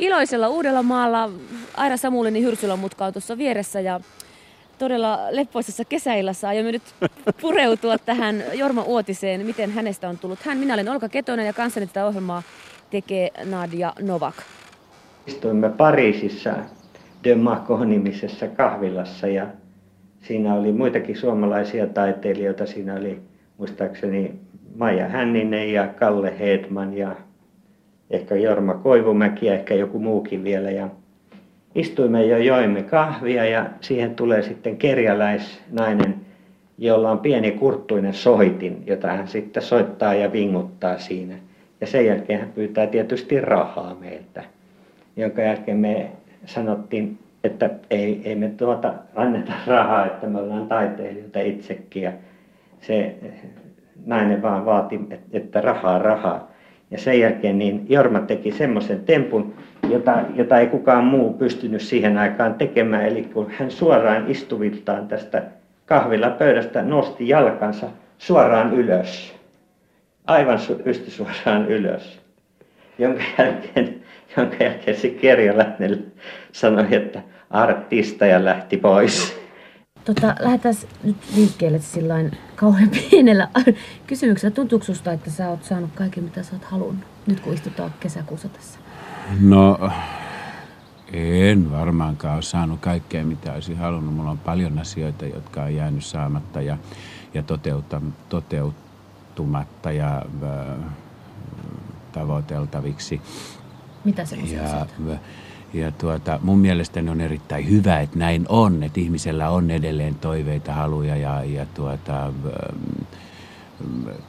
iloisella uudella maalla. Aira Samulini Hyrsylän mutka on tuossa vieressä ja todella leppoisessa kesäillassa aiomme nyt pureutua tähän Jorma Uotiseen, miten hänestä on tullut hän. Minä olen Olka Ketonen ja kanssani tätä ohjelmaa tekee Nadia Novak. Istuimme Pariisissa De nimisessä kahvilassa ja siinä oli muitakin suomalaisia taiteilijoita. Siinä oli muistaakseni Maija Hänninen ja Kalle Hedman ja ehkä Jorma Koivumäki ja ehkä joku muukin vielä. Ja istuimme ja joimme kahvia ja siihen tulee sitten kerjäläisnainen, jolla on pieni kurttuinen soitin, jota hän sitten soittaa ja vinguttaa siinä. Ja sen jälkeen hän pyytää tietysti rahaa meiltä, jonka jälkeen me sanottiin, että ei, ei me tuota anneta rahaa, että me ollaan taiteilijoita itsekin. Ja se nainen vaan vaati, että rahaa, rahaa. Ja sen jälkeen niin Jorma teki semmoisen tempun, jota, jota ei kukaan muu pystynyt siihen aikaan tekemään. Eli kun hän suoraan istuviltaan tästä kahvilla pöydästä nosti jalkansa suoraan ylös. Aivan su- pystysuoraan ylös. Jonka jälkeen, jonka jälkeen se kerjäläinen sanoi, että artista ja lähti pois. Tota, lähdetään nyt liikkeelle sillain kauhean pienellä kysymyksellä. Tuntuuko susta, että sä oot saanut kaiken, mitä sä oot halunnut, nyt kun istutaan kesäkuussa tässä? No, en varmaankaan ole saanut kaikkea, mitä olisin halunnut. Mulla on paljon asioita, jotka on jäänyt saamatta ja, ja toteuta, toteutumatta ja äh, tavoiteltaviksi. Mitä semmoisia ja, ja tuota, mun mielestäni on erittäin hyvä, että näin on, että ihmisellä on edelleen toiveita, haluja ja, ja tuota, ähm,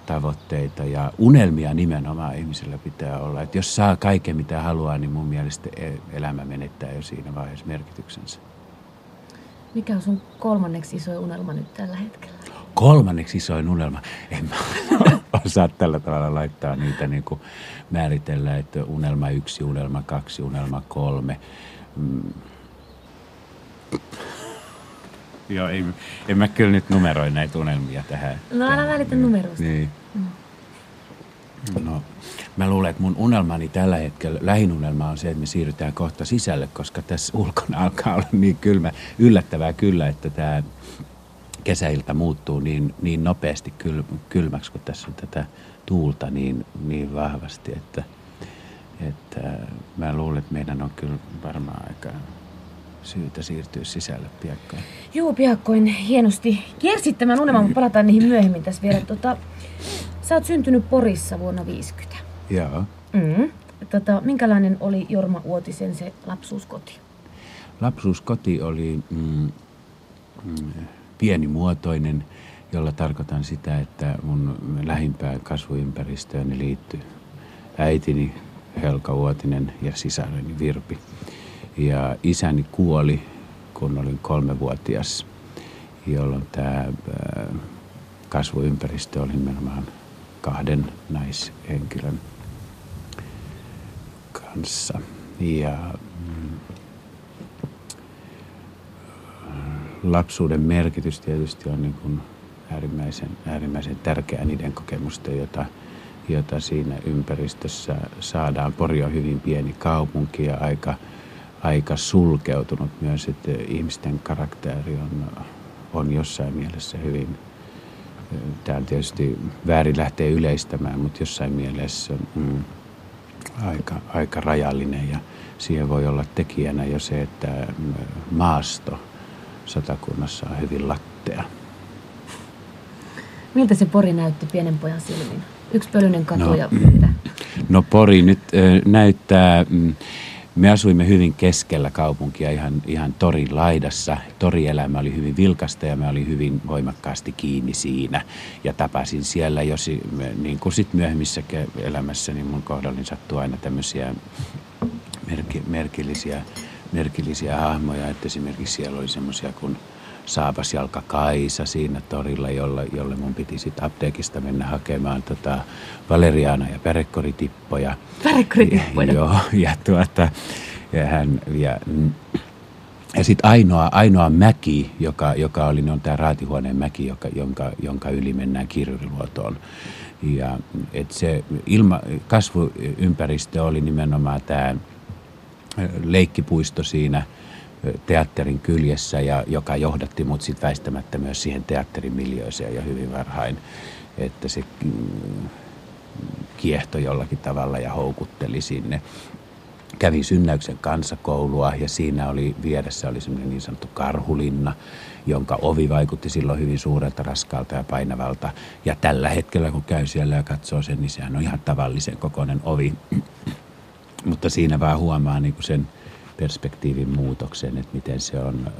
tavoitteita ja unelmia nimenomaan ihmisellä pitää olla. Että jos saa kaiken mitä haluaa, niin mun mielestä e- elämä menettää jo siinä vaiheessa merkityksensä. Mikä on sun kolmanneksi iso unelma nyt tällä hetkellä? Kolmanneksi isoin unelma? En mä osaa tällä tavalla laittaa niitä niin kuin määritellä, että unelma yksi, unelma kaksi, unelma kolme. Mm. Joo, ei, en mä kyllä nyt numeroi näitä unelmia tähän. No älä välitä numeroista. Niin. Mm. No, mä luulen, että mun unelmani tällä hetkellä, lähinunelma on se, että me siirrytään kohta sisälle, koska tässä ulkona alkaa olla niin kylmä, yllättävää kyllä, että tämä kesäilta muuttuu niin, niin nopeasti kyl, kylmäksi, kun tässä on tätä tuulta niin, niin vahvasti, että, että mä luulen, että meidän on kyllä varmaan aika syytä siirtyä sisälle piakkoin. Joo, piakkoin. Hienosti kiersit tämän unelman, mutta palataan niihin myöhemmin tässä vielä. Tota, sä oot syntynyt Porissa vuonna 50. Joo. Mm. Tota, minkälainen oli Jorma Uotisen se lapsuuskoti? Lapsuuskoti oli mm, mm, pienimuotoinen, jolla tarkoitan sitä, että mun lähimpään kasvuympäristöön liittyy äitini Helka Uotinen ja sisareni Virpi. Ja isäni kuoli, kun olin kolmevuotias, jolloin tämä kasvuympäristö oli nimenomaan kahden naishenkilön kanssa. Ja mm, lapsuuden merkitys tietysti on niin kuin äärimmäisen, äärimmäisen tärkeä niiden kokemusten, jota, jota siinä ympäristössä saadaan. Pori on hyvin pieni kaupunki ja aika, aika sulkeutunut myös, että ihmisten karakteri on, on jossain mielessä hyvin, tämä tietysti väärin lähtee yleistämään, mutta jossain mielessä mm, aika, aika rajallinen ja siihen voi olla tekijänä jo se, että maasto – satakunnassa on hyvin lattea. Miltä se Pori näytti pienen pojan silmin? Yksi pölyinen katu no, ja mitä? No Pori nyt äh, näyttää, mm, me asuimme hyvin keskellä kaupunkia ihan, ihan torin laidassa. Torielämä oli hyvin vilkasta ja mä olin hyvin voimakkaasti kiinni siinä. Ja tapasin siellä, jos, niin kuin sitten myöhemmissä elämässä, niin mun kohdallin sattuu aina tämmöisiä merki, merkillisiä merkillisiä hahmoja, että esimerkiksi siellä oli semmoisia kuin Saapasjalka Kaisa siinä torilla, jolle, jolle mun piti sitten apteekista mennä hakemaan tota valeriana ja pärekkoritippoja. Pärekkoritippoja? Joo, ja tuota, ja hän, ja, ja sitten ainoa, ainoa mäki, joka, joka oli, on tämä raatihuoneen mäki, joka, jonka, jonka yli mennään kirjuriluotoon. Ja et se ilma, kasvuympäristö oli nimenomaan tämä leikkipuisto siinä teatterin kyljessä, ja, joka johdatti mut sitten väistämättä myös siihen teatterin miljööseen jo hyvin varhain. Että se mm, kiehto jollakin tavalla ja houkutteli sinne. Kävin Synnäyksen kansakoulua ja siinä oli vieressä oli semmoinen niin sanottu karhulinna, jonka ovi vaikutti silloin hyvin suurelta, raskaalta ja painavalta. Ja tällä hetkellä kun käy siellä ja katsoo sen, niin sehän on ihan tavallisen kokoinen ovi. Mutta siinä vaan huomaa niin kuin sen perspektiivin muutoksen, että miten se on.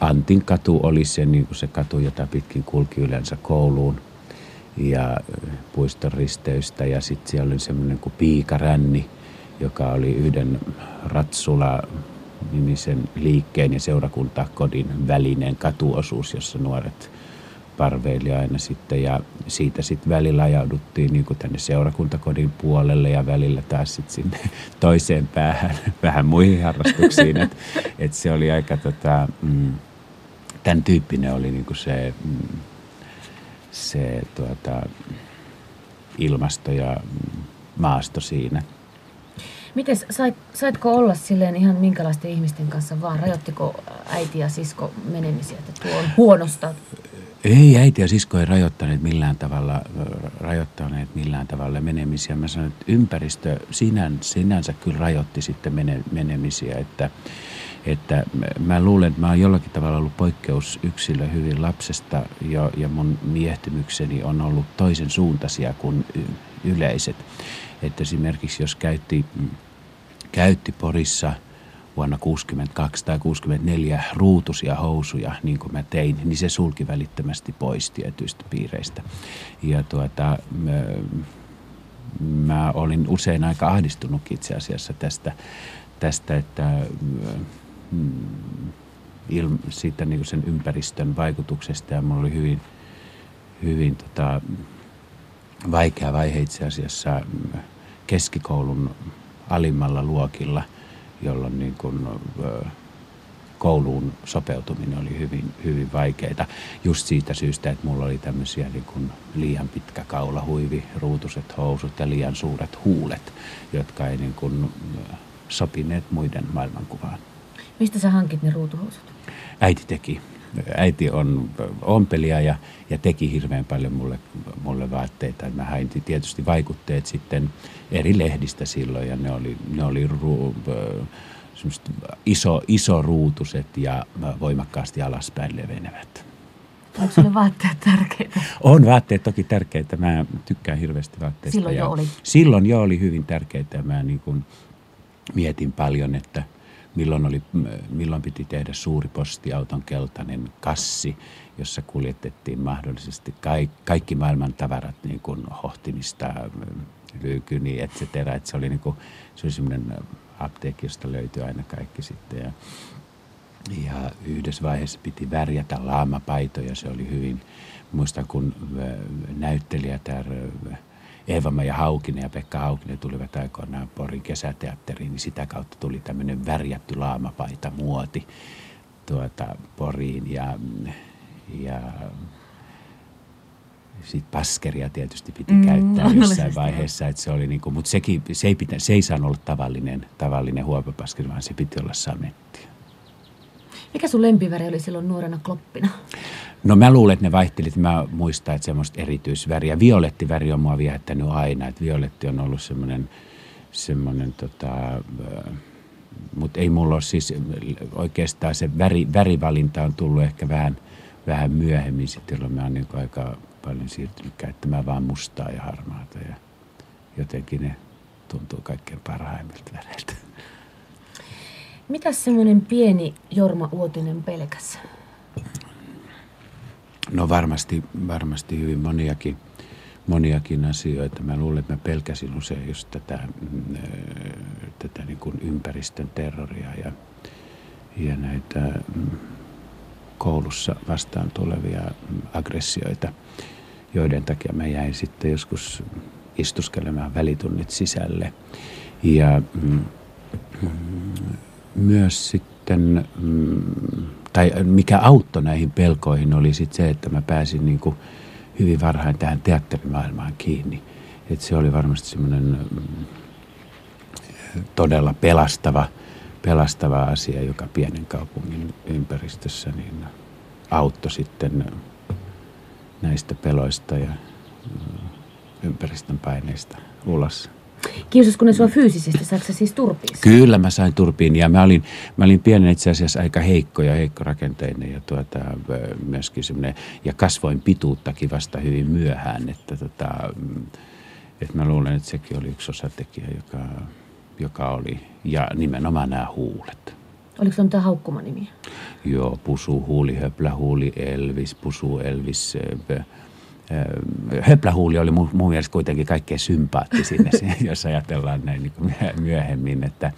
Antin katu oli se, niin kuin se katu, jota pitkin kulki yleensä kouluun ja puiston risteystä. Ja sitten siellä oli semmoinen kuin Piikaränni, joka oli yhden Ratsula nimisen liikkeen ja seurakuntakodin välinen katuosuus, jossa nuoret parveili aina sitten ja siitä sitten välillä ajauduttiin niin kuin tänne seurakuntakodin puolelle ja välillä taas sitten sinne toiseen päähän vähän muihin harrastuksiin. että et se oli aika tota, mm, tämän tyyppinen oli niin kuin se, mm, se tuota, ilmasto ja maasto siinä. Miten sait, saitko olla silleen ihan minkälaisten ihmisten kanssa vaan? Rajoittiko äiti ja sisko menemisiä, että tuo on huonosta? Ei, äiti ja sisko ei rajoittaneet millään tavalla, rajoittaneet millään tavalla menemisiä. Mä sanoin, että ympäristö sinän, sinänsä kyllä rajoitti sitten mene, menemisiä, että, että mä luulen, että mä oon jollakin tavalla ollut poikkeusyksilö hyvin lapsesta jo, ja mun miehtymykseni on ollut toisen suuntaisia kuin yleiset. Että esimerkiksi jos käytti, käytti Porissa vuonna 62 tai 64 ruutusia housuja, niin kuin mä tein, niin se sulki välittömästi pois tietyistä piireistä. Ja tuota, mä, olin usein aika ahdistunut itse asiassa tästä, tästä että mm, il, siitä niin sen ympäristön vaikutuksesta ja mulla oli hyvin, hyvin tota, vaikea vaihe itse asiassa keskikoulun alimmalla luokilla, jolloin niin kuin, kouluun sopeutuminen oli hyvin, hyvin vaikeaa. Just siitä syystä, että mulla oli tämmöisiä niin kuin liian pitkä kaula, huivi, ruutuset housut ja liian suuret huulet, jotka ei niin kuin sopineet muiden maailmankuvaan. Mistä sä hankit ne ruutuhousut? Äiti teki äiti on ompelija ja, ja teki hirveän paljon mulle, mulle vaatteita. Mä hain tietysti vaikutteet sitten eri lehdistä silloin ja ne oli, ne oli ru, iso, iso ruutuset ja voimakkaasti alaspäin levenevät. Onko sinulle vaatteet tärkeitä? On vaatteet toki tärkeitä. Mä tykkään hirveästi vaatteista. Silloin jo oli? Silloin jo oli hyvin tärkeitä. Mä niin kuin mietin paljon, että – milloin, oli, milloin piti tehdä suuri postiauton keltainen kassi, jossa kuljetettiin mahdollisesti kaikki, kaikki maailman tavarat, niin kuin hohtimista, lyykyni, et cetera. Et se oli, niin kuin, se oli semmoinen apteekki, josta löytyi aina kaikki sitten. Ja, ja yhdessä vaiheessa piti värjätä laamapaitoja, se oli hyvin, muistan kun näyttelijätär Eeva-Maija Haukinen ja Pekka Haukinen tulivat aikoinaan Porin kesäteatteriin, niin sitä kautta tuli tämmöinen värjätty laamapaita muoti tuota, Poriin ja, ja sitten paskeria tietysti piti mm, käyttää jossain vaiheessa, että se oli niinku, mutta sekin, se ei, pitä, se ei saanut olla tavallinen, tavallinen huopapaskeri, vaan se piti olla sametti. Mikä sun lempiväri oli silloin nuorena kloppina? No mä luulen, että ne vaihtelit. Mä muistan, että semmoista erityisväriä. Violettiväri on mua viehättänyt aina. Että violetti on ollut semmoinen, semmoinen tota, mutta ei mulla ole siis oikeastaan se väri, värivalinta on tullut ehkä vähän, vähän myöhemmin sitten, jolloin mä oon niin aika paljon siirtynyt käyttämään vaan mustaa ja harmaata ja jotenkin ne tuntuu kaikkein parhaimmilta väreiltä. Mitäs semmoinen pieni Jorma Uotinen pelkäs? No varmasti, varmasti hyvin moniakin, moniakin asioita. Mä luulen, että mä pelkäsin usein just tätä, mm, tätä niin kuin ympäristön terroria ja, ja näitä mm, koulussa vastaan tulevia aggressioita, joiden takia mä jäin sitten joskus istuskelemaan välitunnit sisälle. Ja mm, myös sitten tai mikä auttoi näihin pelkoihin oli sit se, että mä pääsin niin kuin hyvin varhain tähän teatterimaailmaan kiinni. Et se oli varmasti semmoinen todella pelastava, pelastava asia, joka pienen kaupungin ympäristössä niin auttoi sitten näistä peloista ja ympäristön paineista ulos. Kiusasko ne sua fyysisesti? Saatko sä siis turpiin? Kyllä mä sain turpiin ja mä olin, mä olin pienen itse asiassa aika heikko ja heikkorakenteinen ja, tuota, myöskin semmoinen, ja kasvoin pituuttakin vasta hyvin myöhään, että, tota, että mä luulen, että sekin oli yksi osatekijä, joka, joka oli, ja nimenomaan nämä huulet. Oliko se mitään haukkumanimiä? Joo, pusu, huuli, höplä, huuli, Elvis, pusu, Elvis, höplähuuli oli mun, mun mielestä kuitenkin kaikkein sympaattisin, jos ajatellaan näin niin myöhemmin. Että,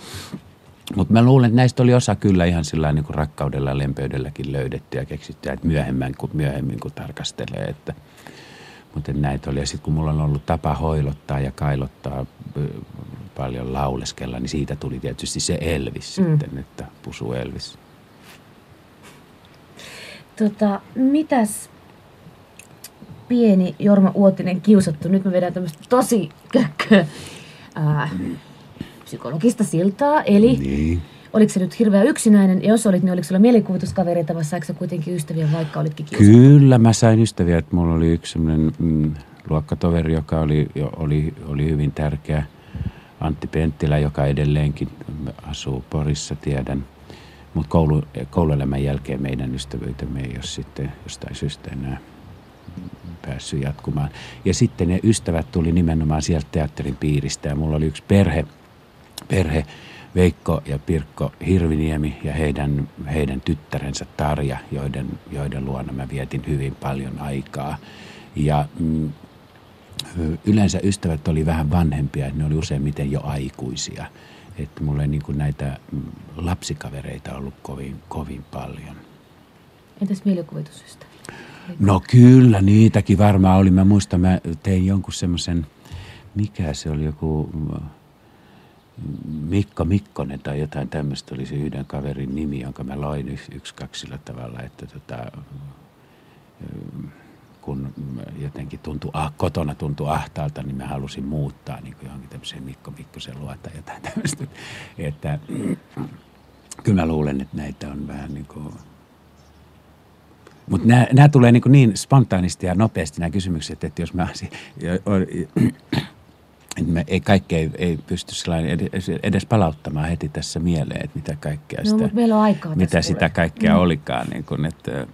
mutta mä luulen, että näistä oli osa kyllä ihan sillä niin kuin rakkaudella ja lempeydelläkin löydetty ja keksitty, että myöhemmin kun, myöhemmin kun tarkastelee, että mutta näitä oli. Ja sitten kun mulla on ollut tapa hoilottaa ja kailottaa paljon lauleskella, niin siitä tuli tietysti se Elvis mm. sitten, että pusu Elvis. Tota, mitäs pieni Jorma Uotinen kiusattu. Nyt me vedän tämmöistä tosi kökkö, ää, psykologista siltaa. Eli niin. oliko se nyt hirveän yksinäinen? Ja jos olit, niin oliko sulla mielikuvituskavereita vai saiko kuitenkin ystäviä, vaikka olitkin kiusattu? Kyllä, mä sain ystäviä. Että mulla oli yksi semmoinen mm, luokkatoveri, joka oli, oli, oli hyvin tärkeä. Antti Penttilä, joka edelleenkin asuu Porissa, tiedän. Mutta koulu, kouluelämän jälkeen meidän ystävyytemme ei ole sitten jostain syystä enää päässyt jatkumaan. Ja sitten ne ystävät tuli nimenomaan sieltä teatterin piiristä ja mulla oli yksi perhe, perhe Veikko ja Pirkko Hirviniemi ja heidän, heidän tyttärensä Tarja, joiden, joiden luona mä vietin hyvin paljon aikaa. Ja mm, yleensä ystävät oli vähän vanhempia, ne oli useimmiten jo aikuisia. Että mulla ei niin näitä mm, lapsikavereita ollut kovin, kovin paljon. Entäs mielikuvitusystävä? No kyllä, niitäkin varmaan oli. Mä muistan, mä tein jonkun semmoisen, mikä se oli, joku mm, Mikko Mikkonen tai jotain tämmöistä oli se yhden kaverin nimi, jonka mä loin yksi, yksi kaksi sillä tavalla, että tota, mm, kun jotenkin tuntui, ah, kotona tuntui ahtaalta, niin mä halusin muuttaa niin kuin johonkin tämmöiseen Mikko Mikkosen luota tai jotain tämmöistä. Että, kyllä mä luulen, että näitä on vähän niin kuin mutta nämä tulee niin, niin spontaanisti ja nopeasti nämä kysymykset, että jos mä me ei kaikkea ei, ei pysty edes, edes palauttamaan heti tässä mieleen, että mitä kaikkea no, sitä, meillä on aikaa mitä sitä kaikkea mm. olikaan. Niin kun, että,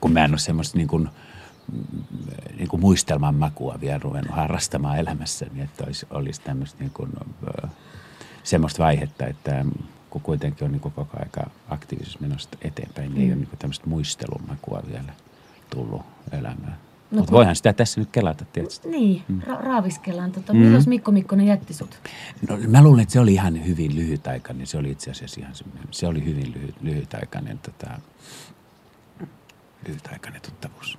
kun mä en ole semmoista niin kuin, niin kuin muistelman makua vielä ruvennut harrastamaan elämässäni, että olisi, olisi tämmöistä niin kuin, semmoista vaihetta, että kun kuitenkin on niin koko aika aktiivisesti menossa eteenpäin, niin mm. ei ole niin tämmöistä muistelumakua vielä tullut elämään. No, Mutta voihan sitä tässä nyt kelata tietysti. Niin, mm. ra- raaviskellaan. Tota, mm. Milloin Mikko Mikkonen jätti sut? No, mä luulen, että se oli ihan hyvin lyhytaikainen. Se oli itse asiassa ihan se oli hyvin lyhy, lyhytaikainen, tota, lyhytaikainen tuttavuus.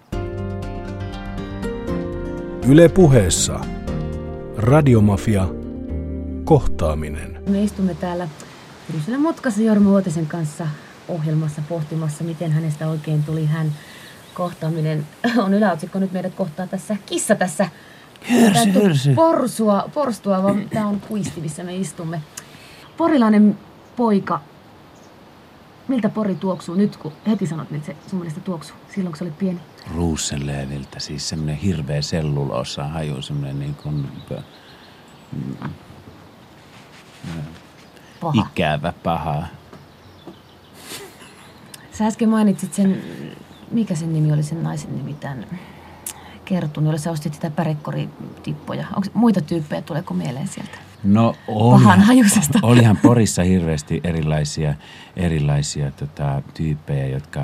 Yle puheessa. Radiomafia. Kohtaaminen. Me istumme täällä Rysylän mutkassa Jorma Uotisen kanssa ohjelmassa pohtimassa, miten hänestä oikein tuli hän kohtaaminen. On yläotsikko nyt meidät kohtaa tässä kissa tässä. Hirsy, hirsy. Porsua, porstua, vaan tämä on kuisti, missä me istumme. Porilainen poika. Miltä pori tuoksuu nyt, kun heti sanot, että se sun mielestä tuoksuu silloin, kun sä olit pieni? Ruusenleeviltä, siis semmoinen hirveä sellulosa haju, semmoinen niin kuin, mm, paha. ikävä, paha. Sä äsken mainitsit sen, mikä sen nimi oli sen naisen nimi, tämän Kertun, jolle sä ostit sitä pärekkoritippoja. Onko muita tyyppejä, tuleeko mieleen sieltä? No olihan, olihan Porissa hirveästi erilaisia, erilaisia tota, tyyppejä, jotka,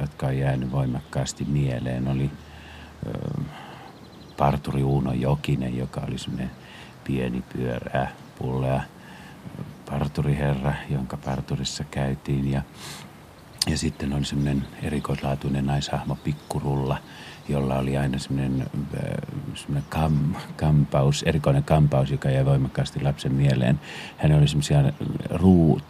jotka on jäänyt voimakkaasti mieleen. Oli ö, parturi Uuno Jokinen, joka oli semmoinen pieni pyörää, pullea – parturiherra, jonka parturissa käytiin. Ja, ja sitten oli semmoinen erikoislaatuinen naishahmo Pikkurulla, jolla oli aina semmoinen, äh, semmoinen kam, kampaus, erikoinen kampaus, joka jäi voimakkaasti lapsen mieleen. Hän oli semmoisia ruu,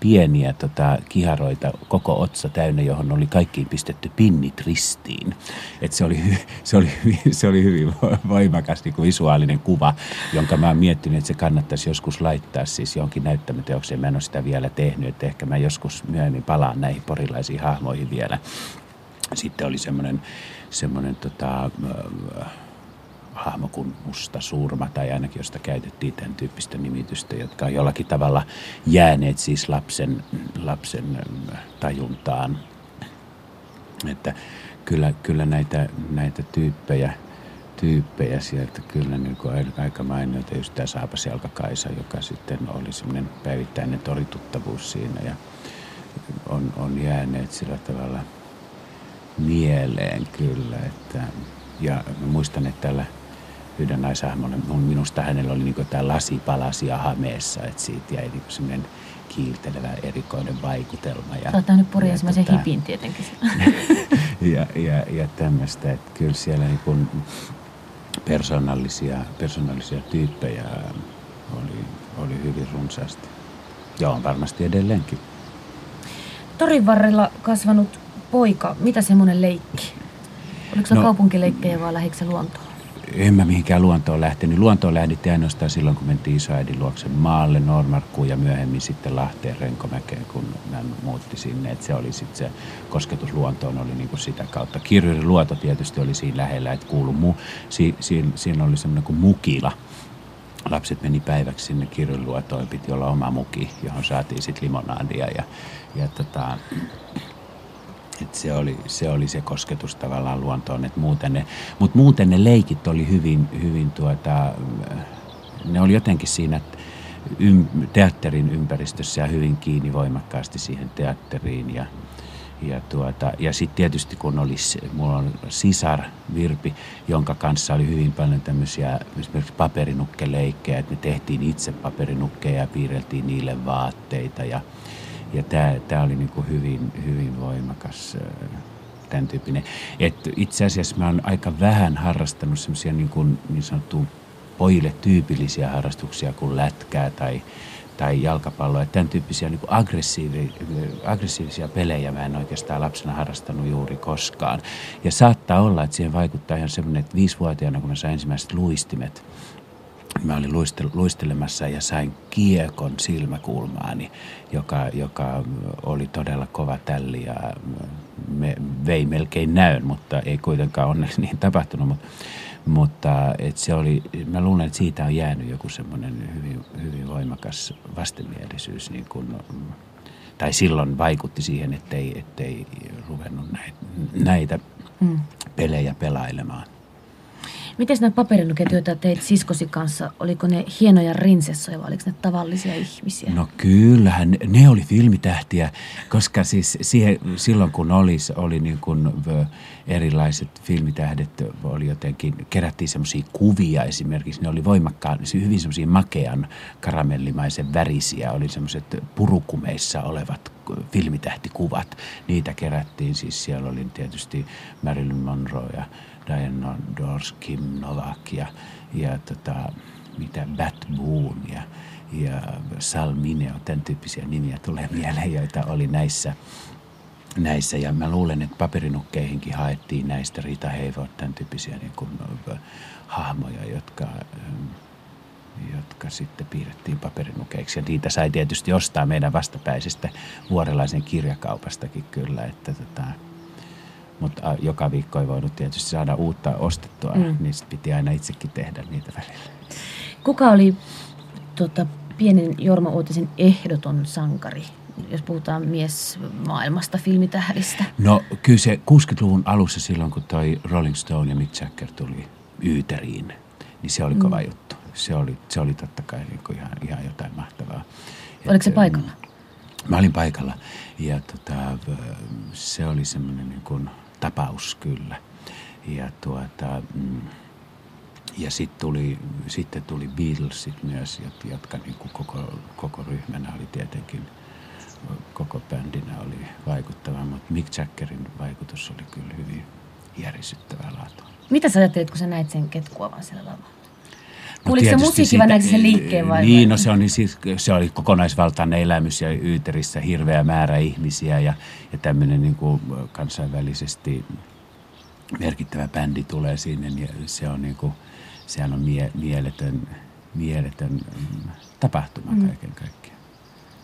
pieniä tota, kiharoita, koko otsa täynnä, johon oli kaikkiin pistetty pinnit ristiin. Et se, oli, se, oli, se oli hyvin voimakas niin kuin visuaalinen kuva, jonka mä oon miettinyt, että se kannattaisi joskus laittaa siis johonkin näyttämöteokseen. Mä en ole sitä vielä tehnyt, että ehkä mä joskus myöhemmin palaan näihin porilaisiin hahmoihin vielä. Sitten oli semmoinen, semmoinen tota, äh, hahmo kuin Musta Surma, tai ainakin josta käytettiin tämän tyyppistä nimitystä, jotka on jollakin tavalla jääneet siis lapsen, lapsen äh, tajuntaan. Että kyllä, kyllä näitä, näitä tyyppejä, tyyppejä sieltä kyllä niin kuin aika mainioita, just tämä Saapas Jalka-Kaisa, joka sitten oli semmoinen päivittäinen torituttavuus siinä ja on, on jääneet sillä tavalla – mieleen kyllä. Että, ja mä muistan, että tällä yhden naisahmolle, minusta hänellä oli niin tämä lasipalasia hameessa, että siitä jäi niin semmoinen kiiltelevä erikoinen vaikutelma. Ja, Sä oot nähnyt Pori ensimmäisen tota, hipin tietenkin. ja, ja, ja tämmöistä, että kyllä siellä niin kuin persoonallisia, persoonallisia tyyppejä oli, oli hyvin runsaasti. Ja on varmasti edelleenkin. Torin varrella kasvanut poika, mitä semmoinen leikki? Oliko se no, kaupunkileikkejä vai lähdikö se luontoon? En mä mihinkään luontoon lähtenyt. Luontoon lähdettiin ainoastaan silloin, kun mentiin isoäidin luokse maalle, Normarkkuun ja myöhemmin sitten Lahteen Renkomäkeen, kun hän muutti sinne. Et se oli sitten se kosketus luontoon oli niinku sitä kautta. Kirjurin luoto tietysti oli siinä lähellä, että kuulu mu, si, si, siinä oli semmoinen kuin mukila. Lapset meni päiväksi sinne kirjurin piti olla oma muki, johon saatiin sitten limonaadia ja, ja tota, et se, oli, se oli se kosketus tavallaan luontoon, että muuten ne, mutta muuten ne leikit oli hyvin, hyvin tuota, ne oli jotenkin siinä ym, teatterin ympäristössä ja hyvin kiinni voimakkaasti siihen teatteriin ja, ja, tuota, ja sitten tietysti kun oli, mulla on sisar Virpi, jonka kanssa oli hyvin paljon tämmöisiä esimerkiksi paperinukkeleikkejä, että me tehtiin itse paperinukkeja ja piirreltiin niille vaatteita ja, ja tämä, tämä oli niin kuin hyvin, hyvin voimakas tämän tyyppinen. Et itse asiassa mä oon aika vähän harrastanut semmoisia niin, kuin, niin sanottu pojille tyypillisiä harrastuksia kuin lätkää tai, tai jalkapalloa. Että tämän tyyppisiä niin aggressiivi, aggressiivisia pelejä mä en oikeastaan lapsena harrastanut juuri koskaan. Ja saattaa olla, että siihen vaikuttaa ihan semmoinen, että viisivuotiaana kun mä sain ensimmäiset luistimet, mä olin luistelemassa ja sain kiekon silmäkulmaani, joka, joka oli todella kova tälli ja me, vei melkein näön, mutta ei kuitenkaan onneksi niin tapahtunut. Mutta, mutta et se oli, mä luulen, että siitä on jäänyt joku semmoinen hyvin, hyvin voimakas vastenmielisyys, niin kun, tai silloin vaikutti siihen, ettei, ettei ruvennut näitä, näitä mm. pelejä pelailemaan. Miten nämä paperinuket, joita teit siskosi kanssa, oliko ne hienoja rinsessoja vai oliko ne tavallisia ihmisiä? No kyllähän, ne oli filmitähtiä, koska siis siihen, silloin kun oli, oli niin kuin erilaiset filmitähdet, oli jotenkin, kerättiin semmoisia kuvia esimerkiksi, ne oli voimakkaan, hyvin semmoisia makean karamellimaisen värisiä, oli semmoiset purukumeissa olevat filmitähtikuvat. Niitä kerättiin, siis siellä oli tietysti Marilyn Monroe ja Diana Dors, Kim Novak ja, ja tota, mitä Bat Boone ja, ja Sal Mineo, tämän tyyppisiä nimiä tulee mieleen, joita oli näissä, näissä. Ja mä luulen, että paperinukkeihinkin haettiin näistä Rita Hayworth, tämän tyyppisiä niin kuin, hahmoja, jotka, jotka sitten piirrettiin paperinukeiksi. Ja niitä sai tietysti ostaa meidän vastapäisestä vuorelaisen kirjakaupastakin kyllä, että tota, mutta joka viikko ei voinut tietysti saada uutta ostettua, mm. niin piti aina itsekin tehdä niitä välillä. Kuka oli tota, pienen Jorma Uutisen ehdoton sankari, jos puhutaan mies maailmasta filmitähdistä? No kyllä se 60-luvun alussa silloin, kun toi Rolling Stone ja Mick Jagger tuli Yyteriin, niin se oli kova mm. juttu. Se oli, se oli totta kai niin kuin ihan, ihan jotain mahtavaa. Oliko se paikalla? Mä olin paikalla ja tota, se oli semmoinen niin kuin – tapaus kyllä. Ja, tuota, mm, ja sitten tuli, sitten tuli Beatlesit myös, jotka niin kuin koko, koko ryhmänä oli tietenkin, koko bändinä oli vaikuttava, mutta Mick Jaggerin vaikutus oli kyllä hyvin, järisyttävää laatua. Mitä sä ajattelit, kun sä näit sen ketkuavan siellä lavalla? Kuuliko se tietysti musiikki vai siitä- näkikö sen liikkeen vai? Niin, no se, on, siis, se oli kokonaisvaltainen elämys ja Yyterissä hirveä määrä ihmisiä ja, ja tämmöinen niin kuin kansainvälisesti merkittävä bändi tulee sinne, niin se on niin kuin, sehän on mie, mieletön, mieletön mm, tapahtuma Mm. kaiken kaikkiaan.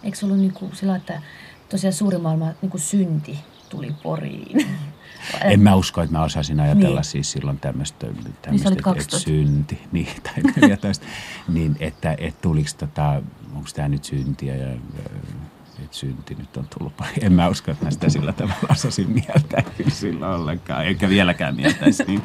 Eikö se ollut niin kuin sillä, että tosiaan suuri maailma niin kuin synti tuli Poriin? En mä usko, että mä osasin ajatella Niin. siis silloin tämmöistä, Niin tämmöistä että, että 12. synti, niin, tai 14, niin että, että tuliko tota, onko tämä nyt syntiä ja että synti nyt on tullut paljon. En mä usko, että mä sitä sillä tavalla osasin mieltää silloin ollenkaan, eikä vieläkään mieltäisi. Niin.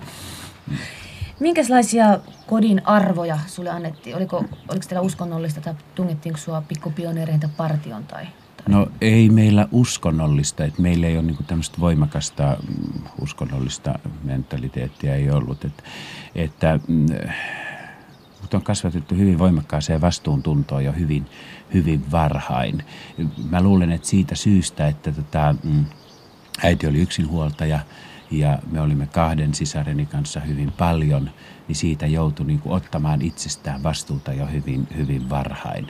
Minkälaisia kodin arvoja sulle annettiin? Oliko, oliko teillä uskonnollista tai tungettiinko sua pikkupioneereihin tai partion? Tai... No ei meillä uskonnollista, että meillä ei ole niinku tämmöistä voimakasta mm, uskonnollista mentaliteettia ei ollut. Et, että mm, mut on kasvatettu hyvin voimakkaaseen vastuuntuntoon jo hyvin, hyvin varhain. Mä luulen, että siitä syystä, että tota, mm, äiti oli yksinhuoltaja ja me olimme kahden sisareni kanssa hyvin paljon, niin siitä joutui niin kuin ottamaan itsestään vastuuta jo hyvin, hyvin varhain.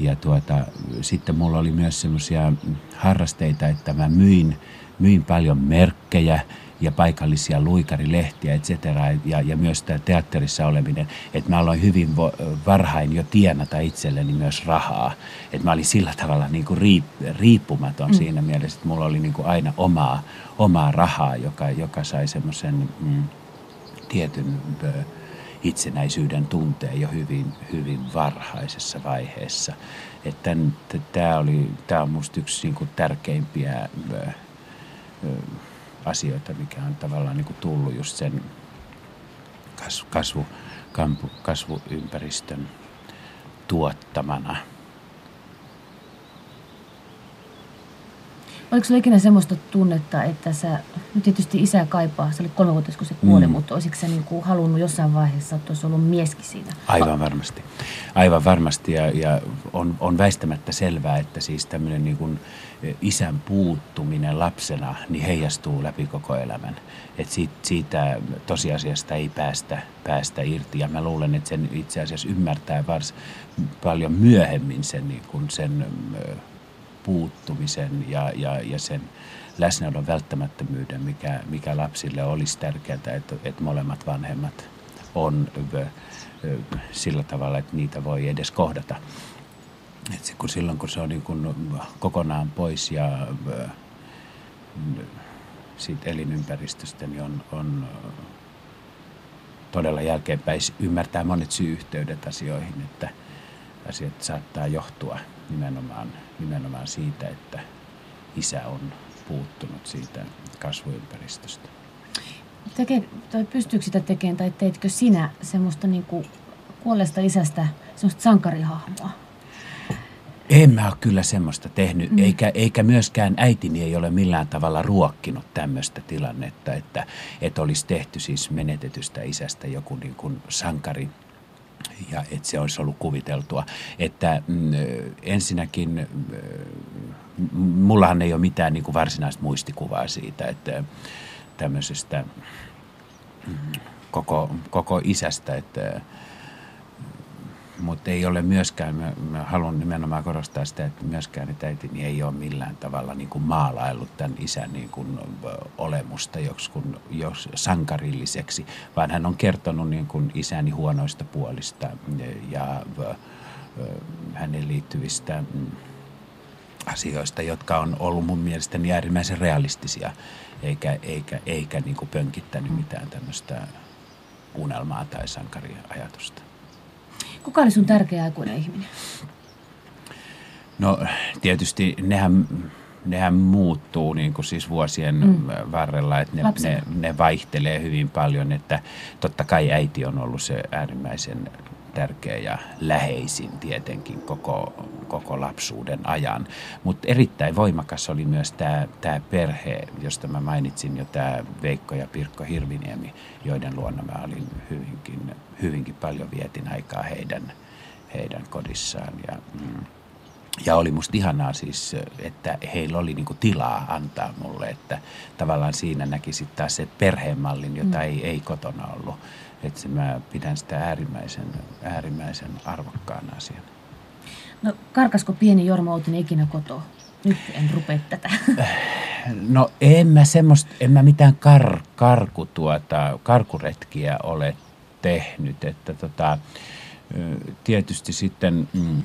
Ja tuota, sitten mulla oli myös semmoisia harrasteita, että mä myin, myin paljon merkkejä ja paikallisia luikarilehtiä, et cetera, ja, ja myös tämä teatterissa oleminen, että mä aloin hyvin vo- varhain jo tienata itselleni myös rahaa. Että mä olin sillä tavalla niin kuin riip- riippumaton mm. siinä mielessä, että mulla oli niin kuin aina omaa, omaa rahaa, joka, joka sai semmoisen mm, tietyn ö, itsenäisyyden tunteen jo hyvin, hyvin varhaisessa vaiheessa. Että tämä oli, tämä on musta yksi niin kuin tärkeimpiä ö, ö, asioita, mikä on tavallaan niin kuin tullut just sen kasvu, kasvu, kampu, kasvuympäristön tuottamana. Oliko sulla ikinä semmoista tunnetta, että sä, nyt tietysti isä kaipaa, se oli kolmevuotias kun se kuoli, mm. mutta olisiko sä niin kuin halunnut jossain vaiheessa, että olisi ollut mieskin siinä? Aivan varmasti. Aivan varmasti ja, ja on, on väistämättä selvää, että siis tämmöinen niin kuin isän puuttuminen lapsena niin heijastuu läpi koko elämän. Et siitä, siitä tosiasiasta ei päästä, päästä irti ja mä luulen, että sen itse asiassa ymmärtää vars paljon myöhemmin sen, niin kuin sen puuttumisen ja, ja, ja sen läsnäolon välttämättömyyden, mikä, mikä lapsille olisi tärkeää, että, että molemmat vanhemmat on sillä tavalla, että niitä voi edes kohdata. Et kun silloin kun se on niin kuin kokonaan pois ja ö, siitä elinympäristöstä, niin on, on ö, todella jälkeenpäin ymmärtää monet syy-yhteydet asioihin, että asiat saattaa johtua nimenomaan, nimenomaan siitä, että isä on puuttunut siitä kasvuympäristöstä. Teke, tai pystyykö sitä tekemään tai teitkö sinä semmoista niin kuolleesta isästä semmoista sankarihahmoa? En mä ole kyllä semmoista tehnyt, mm. eikä, eikä myöskään äitini ei ole millään tavalla ruokkinut tämmöistä tilannetta, että, että olisi tehty siis menetetystä isästä joku niin kuin sankari ja että se olisi ollut kuviteltua. Että mm, ensinnäkin mm, mullahan ei ole mitään niin kuin varsinaista muistikuvaa siitä, että tämmöisestä mm, koko, koko isästä, että mutta ei ole myöskään, mä, mä haluan nimenomaan korostaa sitä, että myöskään että äitini ei ole millään tavalla niin kuin maalaillut tämän isän niin kuin, olemusta joksikun, jos sankarilliseksi, vaan hän on kertonut niin kuin isäni huonoista puolista ja ö, ö, hänen liittyvistä mm, asioista, jotka on ollut mun mielestäni äärimmäisen realistisia, eikä, eikä, eikä niin kuin pönkittänyt mitään tämmöistä unelmaa tai sankariajatusta. Kuka oli sun tärkeä aikuinen ihminen? No tietysti nehän, nehän muuttuu niin kuin siis vuosien mm. varrella, että ne, ne, ne vaihtelee hyvin paljon, että totta kai äiti on ollut se äärimmäisen tärkeä ja läheisin tietenkin koko, koko lapsuuden ajan. Mutta erittäin voimakas oli myös tämä tää perhe, josta mä mainitsin jo tämä Veikko ja Pirkko Hirviniemi, joiden luona mä olin hyvinkin, hyvinkin paljon vietin aikaa heidän, heidän kodissaan. Ja, mm, ja oli musta ihanaa siis, että heillä oli niinku tilaa antaa mulle, että tavallaan siinä näki sitten taas se perheenmallin, jota mm. ei, ei kotona ollut. Että mä pidän sitä äärimmäisen, äärimmäisen arvokkaana asiana. No karkasko pieni Jorma Outinen ikinä kotoa? Nyt en rupea tätä. No en mä semmoista, en mä mitään kar, karku tuota, karkuretkiä ole tehnyt. Että tota, tietysti sitten mm,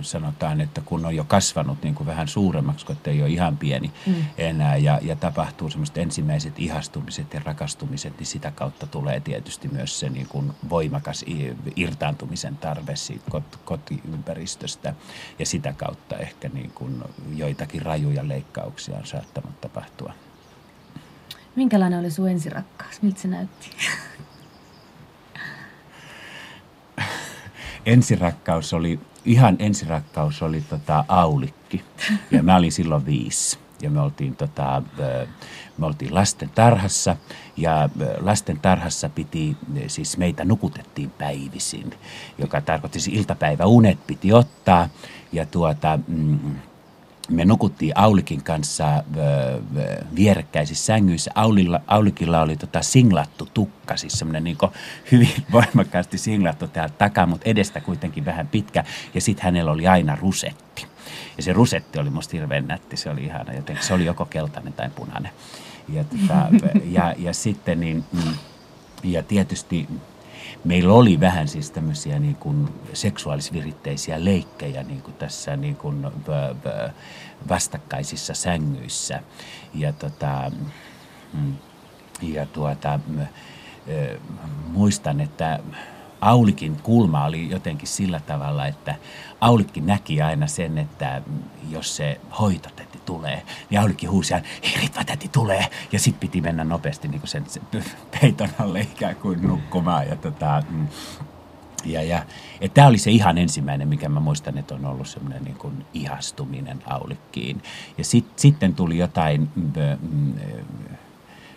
sanotaan, että kun on jo kasvanut niin kuin vähän suuremmaksi, kun ei ole ihan pieni mm. enää ja, ja tapahtuu semmoiset ensimmäiset ihastumiset ja rakastumiset, niin sitä kautta tulee tietysti myös se niin kuin voimakas irtaantumisen tarve siitä kot, kotiympäristöstä ja sitä kautta ehkä niin kuin joitakin rajuja leikkauksia on saattanut tapahtua. Minkälainen oli sun ensirakkaus? Miltä se näytti? ensirakkaus oli, ihan ensirakkaus oli tota Aulikki. Ja mä olin silloin viisi. Ja me oltiin, tota, me oltiin lasten tarhassa ja lasten tarhassa piti, siis meitä nukutettiin päivisin, joka tarkoitti, siis iltapäiväunet piti ottaa. Ja tuota, mm, me nukuttiin Aulikin kanssa vierekkäisissä sängyissä. Aulilla, Aulikilla oli tota singlattu tukka, siis semmoinen niin hyvin voimakkaasti singlattu täältä takaa, mutta edestä kuitenkin vähän pitkä. Ja sitten hänellä oli aina rusetti. Ja se rusetti oli musta hirveän nätti, se oli ihana. Jotenkin se oli joko keltainen tai punainen. Ja, tota, ja, ja sitten niin, mm, ja tietysti meillä oli vähän siis tämmöisiä niin kuin seksuaalisviritteisiä leikkejä niin kuin tässä niin kuin vastakkaisissa sängyissä. Ja, tota, mm, ja tuota, muistan, että Aulikin kulma oli jotenkin sillä tavalla, että Aulikki näki aina sen, että jos se hoitotäti tulee, niin Aulikki huusi Ritva täti tulee. Ja sitten piti mennä nopeasti niin kuin sen, sen peiton alle ikään kuin nukkumaan. Ja, tota, mm, ja, ja tämä oli se ihan ensimmäinen, mikä mä muistan, että on ollut semmoinen niin ihastuminen Aulikkiin. Ja sit, sitten tuli jotain, mm, mm,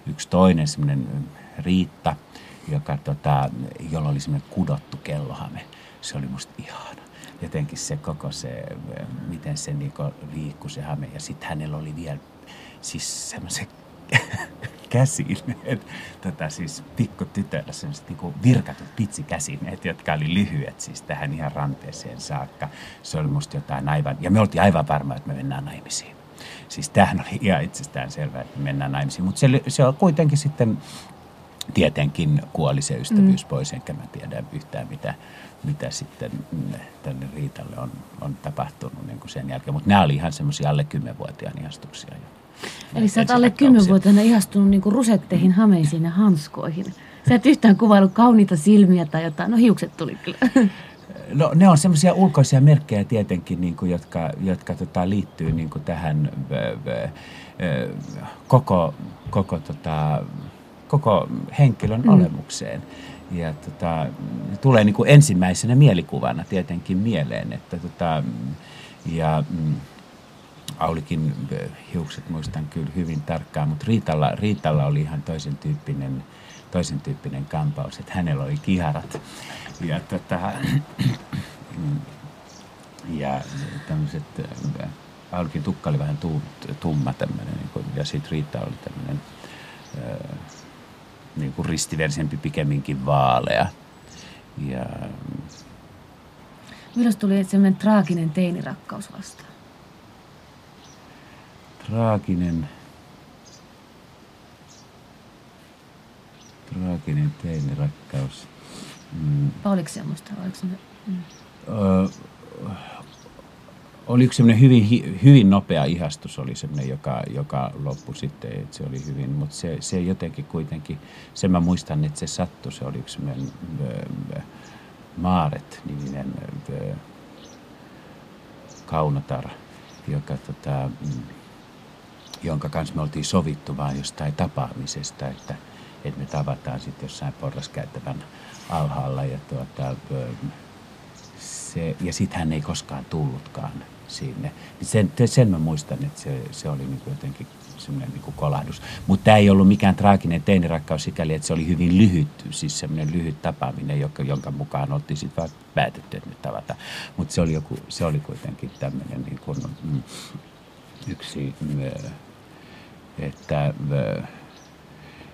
yksi toinen semmoinen Riitta, joka, tota, jolla oli semmoinen kudottu kellohame. Se oli musta ihana. Jotenkin se koko se, miten se niinku liikkui se hame. Ja sitten hänellä oli vielä siis semmoisen käsineet, tota siis pikkutytöllä semmoiset niinku virkatut pitsikäsineet, jotka oli lyhyet siis tähän ihan ranteeseen saakka. Se oli musta jotain aivan, ja me oltiin aivan varma, että me mennään naimisiin. Siis tämähän oli ihan itsestään selvää, että me mennään naimisiin, mutta se, se on kuitenkin sitten tietenkin kuoli se ystävyys mm. pois, enkä mä tiedä yhtään mitä, mitä sitten tänne Riitalle on, on tapahtunut niin kuin sen jälkeen. Mutta nämä oli ihan semmoisia alle 10-vuotiaan ihastuksia. Jo. Eli sä oot alle 10-vuotiaana ihastunut niin kuin rusetteihin, hameisiin ja hanskoihin. Sä et yhtään kuvailu kauniita silmiä tai jotain. No hiukset tuli kyllä. No ne on semmoisia ulkoisia merkkejä tietenkin, niin kuin, jotka, jotka tota, liittyy niin kuin tähän ö, ö, koko, koko tota, koko henkilön mm. olemukseen. Ja tota, tulee niin kuin ensimmäisenä mielikuvana tietenkin mieleen, että tota, ja mm, Aulikin hiukset muistan kyllä hyvin tarkkaan, mutta Riitalla, Riitalla oli ihan toisen tyyppinen, toisen tyyppinen kampaus, että hänellä oli kiharat. Ja, tota, ja tämmöiset, Aulikin tukka oli vähän tumma tämmöinen, niin ja sitten Riitta oli tämmöinen niin kuin ristiversempi pikemminkin vaalea. Ja... Milloin tuli sellainen traaginen teinirakkaus vastaan? Traaginen... Traaginen teinirakkaus. Mm. Oliko semmoista? Oliko se... mm. Öö, oli yksi semmoinen hyvin, hyvin nopea ihastus oli semmoinen, joka, joka loppui sitten, että se oli hyvin, mutta se, se jotenkin kuitenkin, sen mä muistan, että se sattui, se oli yksi semmoinen Maaret-niminen kaunotar, joka, tota, mm, jonka kanssa me oltiin sovittu vaan jostain tapaamisesta, että, että me tavataan sitten jossain porraskäytävän alhaalla ja tuota, se, ja sitten hän ei koskaan tullutkaan sinne. Sen, sen mä muistan, että se, se oli niin jotenkin semmoinen niin kolahdus. Mutta tämä ei ollut mikään traaginen teinirakkaus sikäli, että se oli hyvin lyhyt, siis semmoinen lyhyt tapaaminen, joka, jonka mukaan oltiin sitten vaan päätetty, että nyt tavata. Mutta se, oli joku, se oli kuitenkin tämmöinen niin kuin, mm, yksi, mm, että,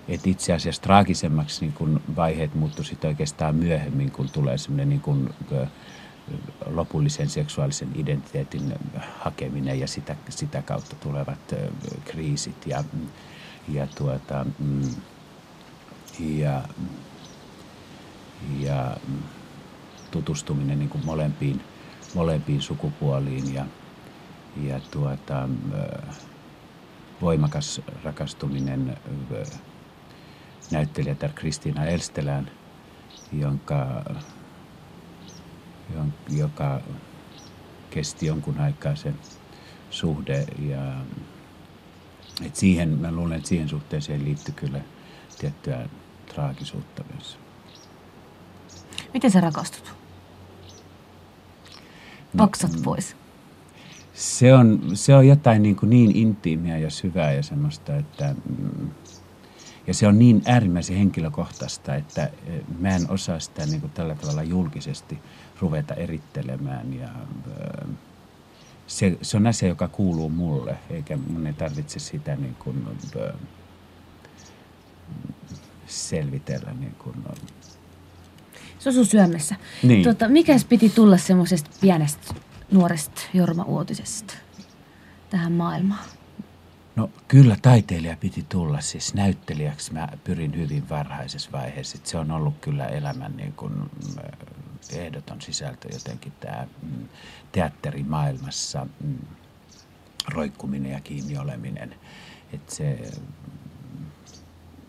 että itse asiassa traagisemmaksi niin kun vaiheet muuttuivat oikeastaan myöhemmin, kun tulee semmoinen niin lopullisen seksuaalisen identiteetin hakeminen ja sitä, sitä kautta tulevat kriisit ja, ja, tuota, mm, ja, ja tutustuminen niin kuin molempiin, molempiin sukupuoliin ja, ja tuota, voimakas rakastuminen näyttelijätär Kristiina Elstelään, jonka joka kesti jonkun aikaa se suhde. Ja, et siihen, mä luulen, että siihen suhteeseen liittyy kyllä tiettyä traagisuutta myös. Miten sä rakastut? Paksat no, pois. Se on, se on jotain niin, kuin niin intiimiä ja syvää ja semmoista, että mm, ja se on niin äärimmäisen henkilökohtaista, että eh, mä en osaa sitä niin kuin tällä tavalla julkisesti ruveta erittelemään. Ja, eh, se, se on asia, joka kuuluu mulle, eikä mun ei tarvitse sitä niin kuin, eh, selvitellä. Niin kuin, se on sun syömessä. Niin. Tota, mikäs piti tulla semmoisesta pienestä nuoresta Jorma Uotisesta tähän maailmaan? No kyllä taiteilija piti tulla, siis näyttelijäksi mä pyrin hyvin varhaisessa vaiheessa. Se on ollut kyllä elämän niin kuin, ehdoton sisältö jotenkin tämä mm, teatterimaailmassa mm, roikkuminen ja kiinni oleminen. Että se,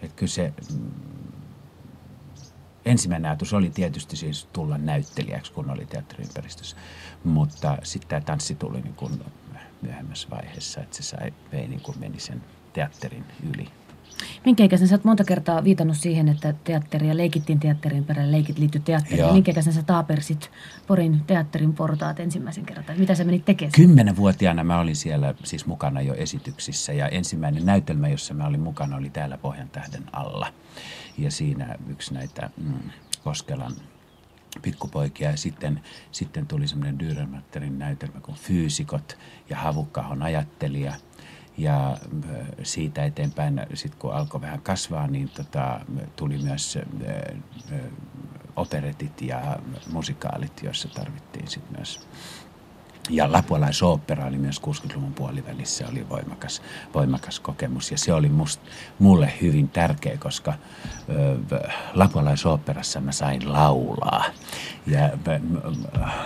että kyllä se mm, ensimmäinen ajatus oli tietysti siis tulla näyttelijäksi, kun oli teatteriympäristössä. Mutta sitten tämä tanssi tuli niin kuin myöhemmässä vaiheessa, että se sai, vei niin kuin meni sen teatterin yli. Minkä ikäisen sä oot monta kertaa viitannut siihen, että teatteria leikittiin teatterin perällä, leikit liittyi teatteriin. Joo. Minkä ikäisen sä taapersit Porin teatterin portaat ensimmäisen kerran? Tai mitä sä menit tekemään? Kymmenenvuotiaana mä olin siellä siis mukana jo esityksissä ja ensimmäinen näytelmä, jossa mä olin mukana, oli täällä Pohjan tähden alla. Ja siinä yksi näitä mm, Koskelan pikkupoikia ja sitten, sitten tuli semmoinen Dürrenmatterin näytelmä kuin Fyysikot ja Havukkahon ajattelija. Ja siitä eteenpäin, sit kun alkoi vähän kasvaa, niin tota, tuli myös operetit ja musikaalit, joissa tarvittiin sit myös ja lapualaisooppera oli myös 60-luvun puolivälissä oli voimakas, voimakas kokemus ja se oli must, mulle hyvin tärkeä, koska ö, lapualaisooperassa mä sain laulaa. Ja,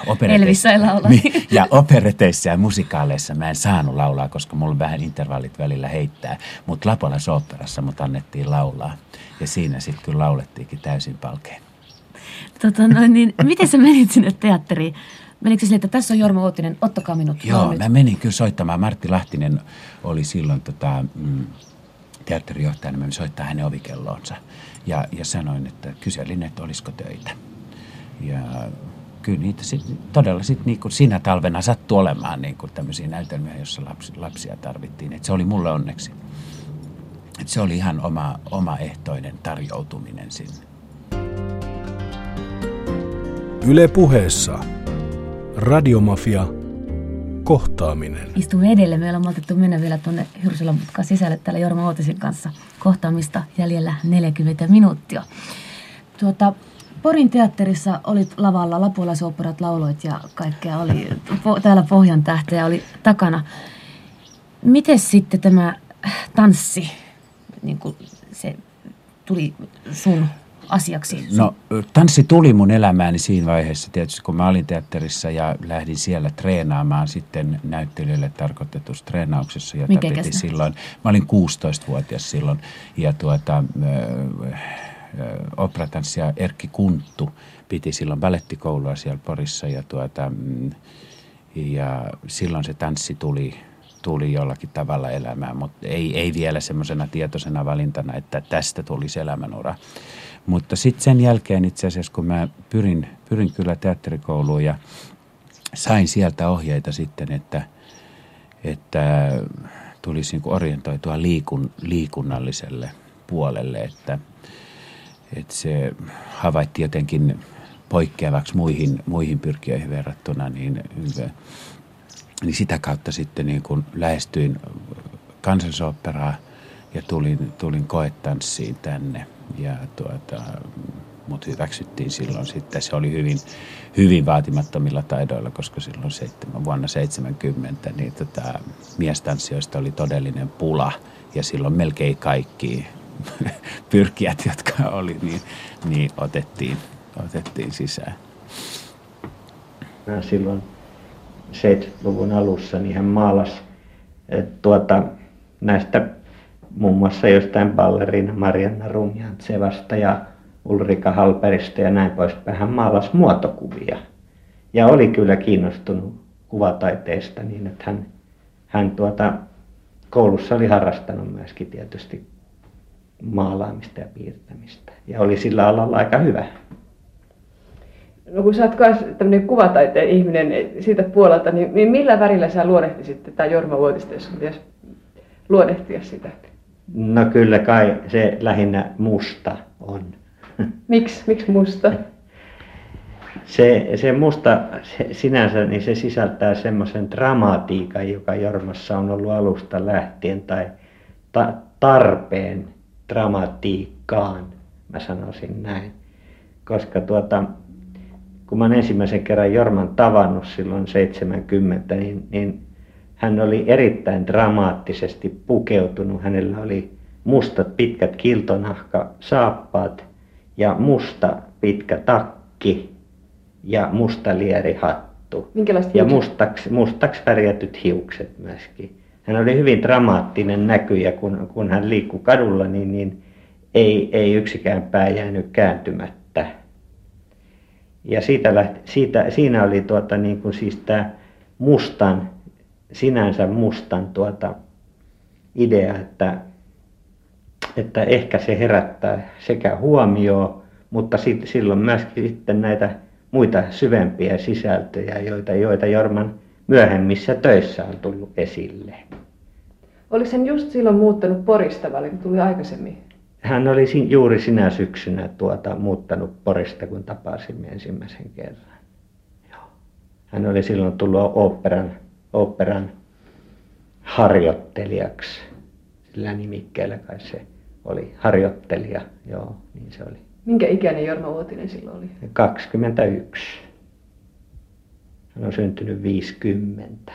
opereteissa, ja opereteissa ja musikaaleissa mä en saanut laulaa, koska mulla vähän intervallit välillä heittää, mutta lapualaisooperassa mut annettiin laulaa ja siinä sitten kyllä laulettiinkin täysin palkeen. Tota, no, niin, miten sä menit sinne teatteriin? Menikö sille, että tässä on Jorma Uotinen, ottakaa minut Joo, mä menin kyllä soittamaan. Martti Lahtinen oli silloin tota, mm, teatterijohtajana, mä soittaa hänen ovikelloonsa. Ja, ja sanoin, että kyselin, että olisiko töitä. Ja kyllä niitä sit, todella sit niinku sinä talvena sattui olemaan niinku tämmöisiä näytelmiä, joissa lapsi, lapsia tarvittiin. Et se oli mulle onneksi. Et se oli ihan oma, omaehtoinen tarjoutuminen sinne. Yle puheessa Radiomafia. Kohtaaminen. Istuu edelle. Me ollaan maltettu mennä vielä tuonne Hyrsylän mutkaan sisälle täällä Jorma Uotisen kanssa. Kohtaamista jäljellä 40 minuuttia. Tuota, Porin teatterissa olit lavalla, lapualaisopperat lauloit ja kaikkea oli, po, täällä Pohjan tähteä oli takana. Miten sitten tämä tanssi, niin kuin se tuli sun asiaksi? No tanssi tuli mun elämääni siinä vaiheessa tietysti, kun mä olin teatterissa ja lähdin siellä treenaamaan sitten näyttelijöille tarkoitetussa treenauksessa, jota Mikä piti silloin. Mä olin 16-vuotias silloin ja tuota, operatanssija Erkki Kunttu piti silloin balettikoulua siellä Porissa ja, tuota, mm, ja silloin se tanssi tuli tuli jollakin tavalla elämään, mutta ei, ei vielä semmoisena tietoisena valintana, että tästä tulisi elämänura. Mutta sitten sen jälkeen itse asiassa, kun mä pyrin, pyrin kyllä teatterikouluun ja sain sieltä ohjeita sitten, että, että tulisi niin orientoitua liikun, liikunnalliselle puolelle, että, että se havaitti jotenkin poikkeavaksi muihin, muihin pyrkijöihin verrattuna, niin, niin sitä kautta sitten niin kuin lähestyin kansallisoperaa ja tulin, tulin koetanssiin tänne. Ja tuota, mut hyväksyttiin silloin sitten. Se oli hyvin, hyvin vaatimattomilla taidoilla, koska silloin seitsemän, vuonna 70 niin tota, miestanssijoista oli todellinen pula. Ja silloin melkein kaikki pyrkijät, jotka oli, niin, niin otettiin, otettiin sisään. Mä silloin 70-luvun alussa niin hän maalasi tuota, näistä muun muassa jostain ballerina Marianna Rumjantsevasta ja Ulrika Halperista ja näin poispäin. Hän maalasi muotokuvia ja oli kyllä kiinnostunut kuvataiteesta niin, että hän, hän tuota, koulussa oli harrastanut myöskin tietysti maalaamista ja piirtämistä ja oli sillä alalla aika hyvä. No kun sä oot myös tämmöinen kuvataiteen ihminen siitä puolelta, niin, niin millä värillä sä luonnehtisit tätä Jorma Vuotista, jos pitäisi sitä? No kyllä kai se lähinnä musta on. Miksi? Miksi musta? Se, se musta se, sinänsä niin se sisältää semmoisen dramatiikan, joka Jormassa on ollut alusta lähtien, tai ta, tarpeen dramatiikkaan, mä sanoisin näin. Koska tuota, kun mä olen ensimmäisen kerran Jorman tavannut silloin 70, niin, niin hän oli erittäin dramaattisesti pukeutunut. Hänellä oli mustat pitkät kiltonahka saappaat ja musta pitkä takki ja musta lierihattu. Minkälaiset ja mustaksi, mustaksi värjätyt hiukset myöskin. Hän oli hyvin dramaattinen näkyjä, kun, kun hän liikkui kadulla, niin, niin ei, ei yksikään pää jäänyt kääntymättä. Ja siitä lähti, siitä, siinä oli tuota, niin kuin siis tämä mustan, sinänsä mustan tuota, idea, että että ehkä se herättää sekä huomioon, mutta sit, silloin myöskin sitten näitä muita syvempiä sisältöjä, joita, joita Jorman myöhemmissä töissä on tullut esille. Oliko hän just silloin muuttanut Porista vai tuli aikaisemmin? Hän oli juuri sinä syksynä tuota, muuttanut Porista, kun tapasimme ensimmäisen kerran. Hän oli silloin tullut oopperan, oopperan harjoittelijaksi. Sillä nimikkeellä kai se oli harjoittelija, joo, niin se oli. Minkä ikäinen Jorma Uotinen silloin oli? 21. Hän on syntynyt 50.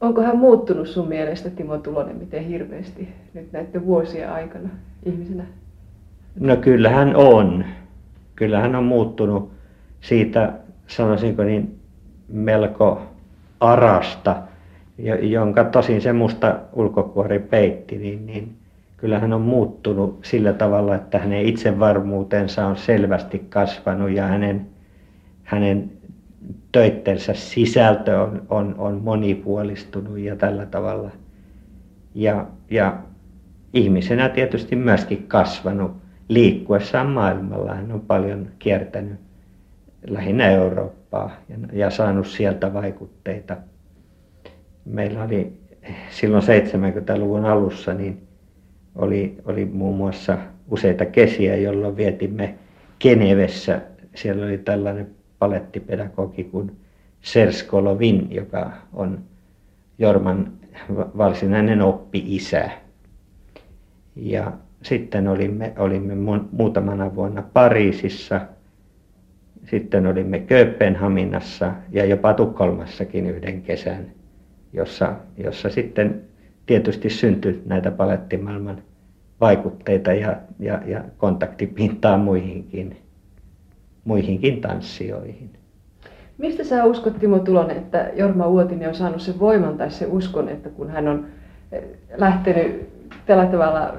Onko hän muuttunut sun mielestä, Timo Tulonen, miten hirveästi nyt näiden vuosien aikana ihmisenä? No kyllä hän on. Kyllä hän on muuttunut siitä, sanoisinko niin, melko arasta jonka tosin se musta ulkokuori peitti, niin, niin kyllähän on muuttunut sillä tavalla, että hänen itsevarmuutensa on selvästi kasvanut ja hänen, hänen töittensä sisältö on, on, on monipuolistunut ja tällä tavalla. Ja, ja ihmisenä tietysti myöskin kasvanut liikkuessaan maailmalla. Hän on paljon kiertänyt lähinnä Eurooppaa ja, ja saanut sieltä vaikutteita meillä oli silloin 70-luvun alussa niin oli, oli muun muassa useita kesiä, jolloin vietimme Genevessä. Siellä oli tällainen palettipedagogi kuin Serskolovin, joka on Jorman varsinainen oppi-isä. Ja sitten olimme, olimme muutamana vuonna Pariisissa, sitten olimme Kööpenhaminassa ja jopa Tukholmassakin yhden kesän – jossa, jossa sitten tietysti syntyi näitä palettimaailman vaikutteita ja, ja, ja kontaktipintaa muihinkin, muihinkin tanssijoihin. Mistä sä uskot Timo Tulonen, että Jorma Uotinen on saanut sen voiman tai se uskon, että kun hän on eh, lähtenyt tällä tavalla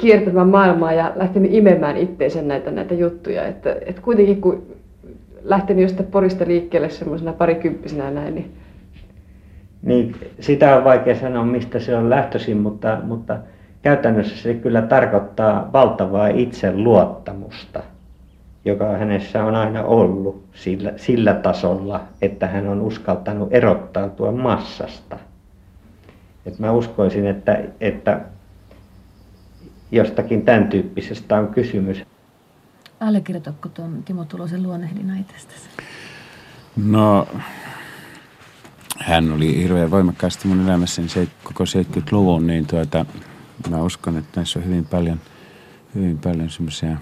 kiertämään maailmaa ja lähtenyt imemään itteensä näitä, näitä juttuja, että, että kuitenkin kun lähtenyt jostain Porista liikkeelle semmoisena parikymppisenä näin, niin niin sitä on vaikea sanoa, mistä se on lähtöisin, mutta, mutta käytännössä se kyllä tarkoittaa valtavaa itseluottamusta. joka hänessä on aina ollut sillä, sillä tasolla, että hän on uskaltanut erottautua massasta. Et mä uskoisin, että, että jostakin tämän tyyppisestä on kysymys. Allekirjoitatko tuon Timo Tulosen luonnehdinnan itsestäsi? No, hän oli hirveän voimakkaasti mun elämässäni se, koko 70-luvun, niin tuota, mä uskon, että näissä on hyvin paljon, hyvin paljon semmoisia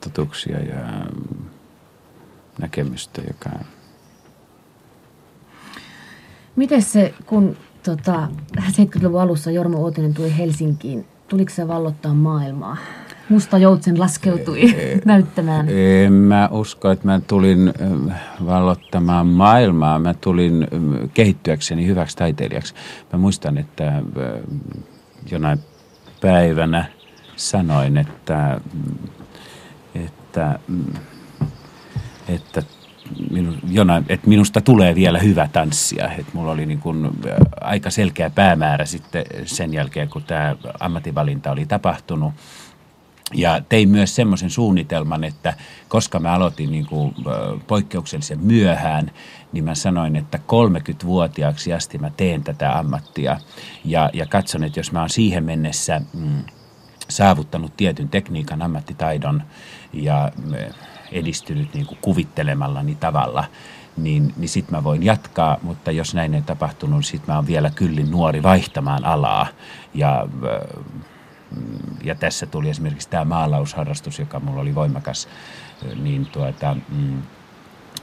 totuuksia ja näkemystä, joka... Miten se, kun tota, 70-luvun alussa Jorma Uotinen tuli Helsinkiin, tuliko se vallottaa maailmaa? Musta joutsen laskeutui näyttämään. En mä usko, että mä tulin vallottamaan maailmaa. Mä tulin kehittyäkseni hyväksi taiteilijaksi. Mä muistan, että jonain päivänä sanoin, että, että, että minu, jonain, että minusta tulee vielä hyvä tanssia. Että mulla oli niin kuin aika selkeä päämäärä sitten sen jälkeen, kun tämä ammatinvalinta oli tapahtunut. Ja tein myös semmoisen suunnitelman, että koska mä aloitin niin kuin poikkeuksellisen myöhään, niin mä sanoin, että 30-vuotiaaksi asti mä teen tätä ammattia. Ja, ja katson, että jos mä oon siihen mennessä mm, saavuttanut tietyn tekniikan, ammattitaidon ja edistynyt niin kuin kuvittelemallani tavalla, niin, niin sitten mä voin jatkaa, mutta jos näin ei tapahtunut, niin sitten mä oon vielä kyllin nuori vaihtamaan alaa. Ja ja tässä tuli esimerkiksi tämä maalausharrastus, joka mulla oli voimakas, niin, tuota, mm,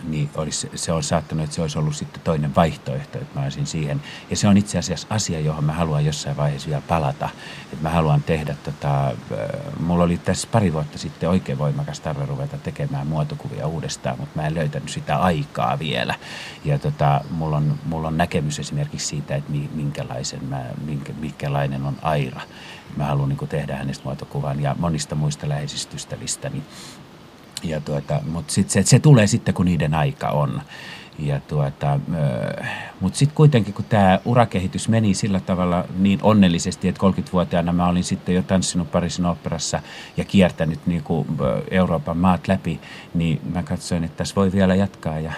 niin olisi, se on saattanut, että se olisi ollut sitten toinen vaihtoehto, että mä olisin siihen. Ja se on itse asiassa asia, johon mä haluan jossain vaiheessa vielä palata. Että mä haluan tehdä, tota, mulla oli tässä pari vuotta sitten oikein voimakas tarve ruveta tekemään muotokuvia uudestaan, mutta mä en löytänyt sitä aikaa vielä. Ja tota, mulla, on, mulla on näkemys esimerkiksi siitä, että minkälaisen mä, minkä, minkälainen on Aira mä haluan niin tehdä hänestä muotokuvan ja monista muista läheisistä ystävistäni. Ja tuota, mutta sit se, se tulee sitten, kun niiden aika on. Ja tuota, mutta sitten kuitenkin, kun tämä urakehitys meni sillä tavalla niin onnellisesti, että 30-vuotiaana mä olin sitten jo tanssinut Pariisin operassa ja kiertänyt niin kuin Euroopan maat läpi, niin mä katsoin, että tässä voi vielä jatkaa ja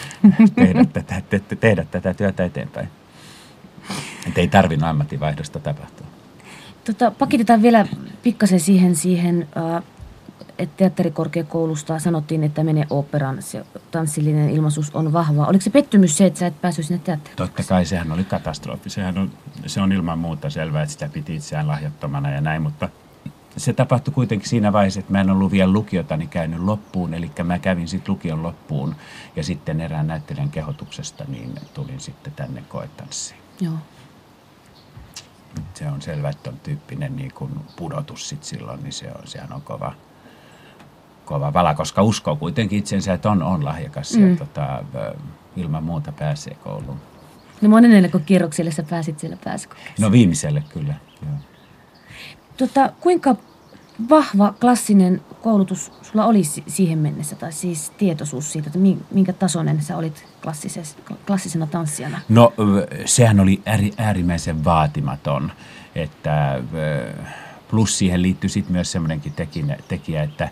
tehdä, tätä, te, tehdä tätä työtä eteenpäin. Että ei tarvinnut ammattivaihdosta tapahtua. Tota, pakitetaan vielä pikkasen siihen, siihen äh, että teatterikorkeakoulusta sanottiin, että menee operan. Se tanssillinen ilmaisuus on vahva. Oliko se pettymys se, että sä et päässyt sinne teatteriin? Totta kai, sehän oli katastrofi. Sehän on, se on ilman muuta selvää, että sitä piti itseään lahjattomana ja näin, mutta se tapahtui kuitenkin siinä vaiheessa, että mä en ollut vielä lukiotani käynyt loppuun, eli mä kävin sitten lukion loppuun ja sitten erään näyttelijän kehotuksesta niin tulin sitten tänne koetanssiin. Joo se on selvä, että on tyyppinen niin kuin pudotus sit silloin, niin se on, sehän on kova, kova vala, koska uskoo kuitenkin itsensä, että on, on lahjakas mm. ja tota, ilman muuta pääsee kouluun. No monennelle kierrokselle sä pääsit siellä pääsykokeessa? No viimeiselle kyllä, joo. Tota, kuinka vahva klassinen koulutus sulla oli siihen mennessä, tai siis tietoisuus siitä, että minkä tasoinen sä olit klassisena tanssijana? No sehän oli äärimmäisen vaatimaton, että plus siihen liittyy sitten myös semmoinenkin tekijä, että,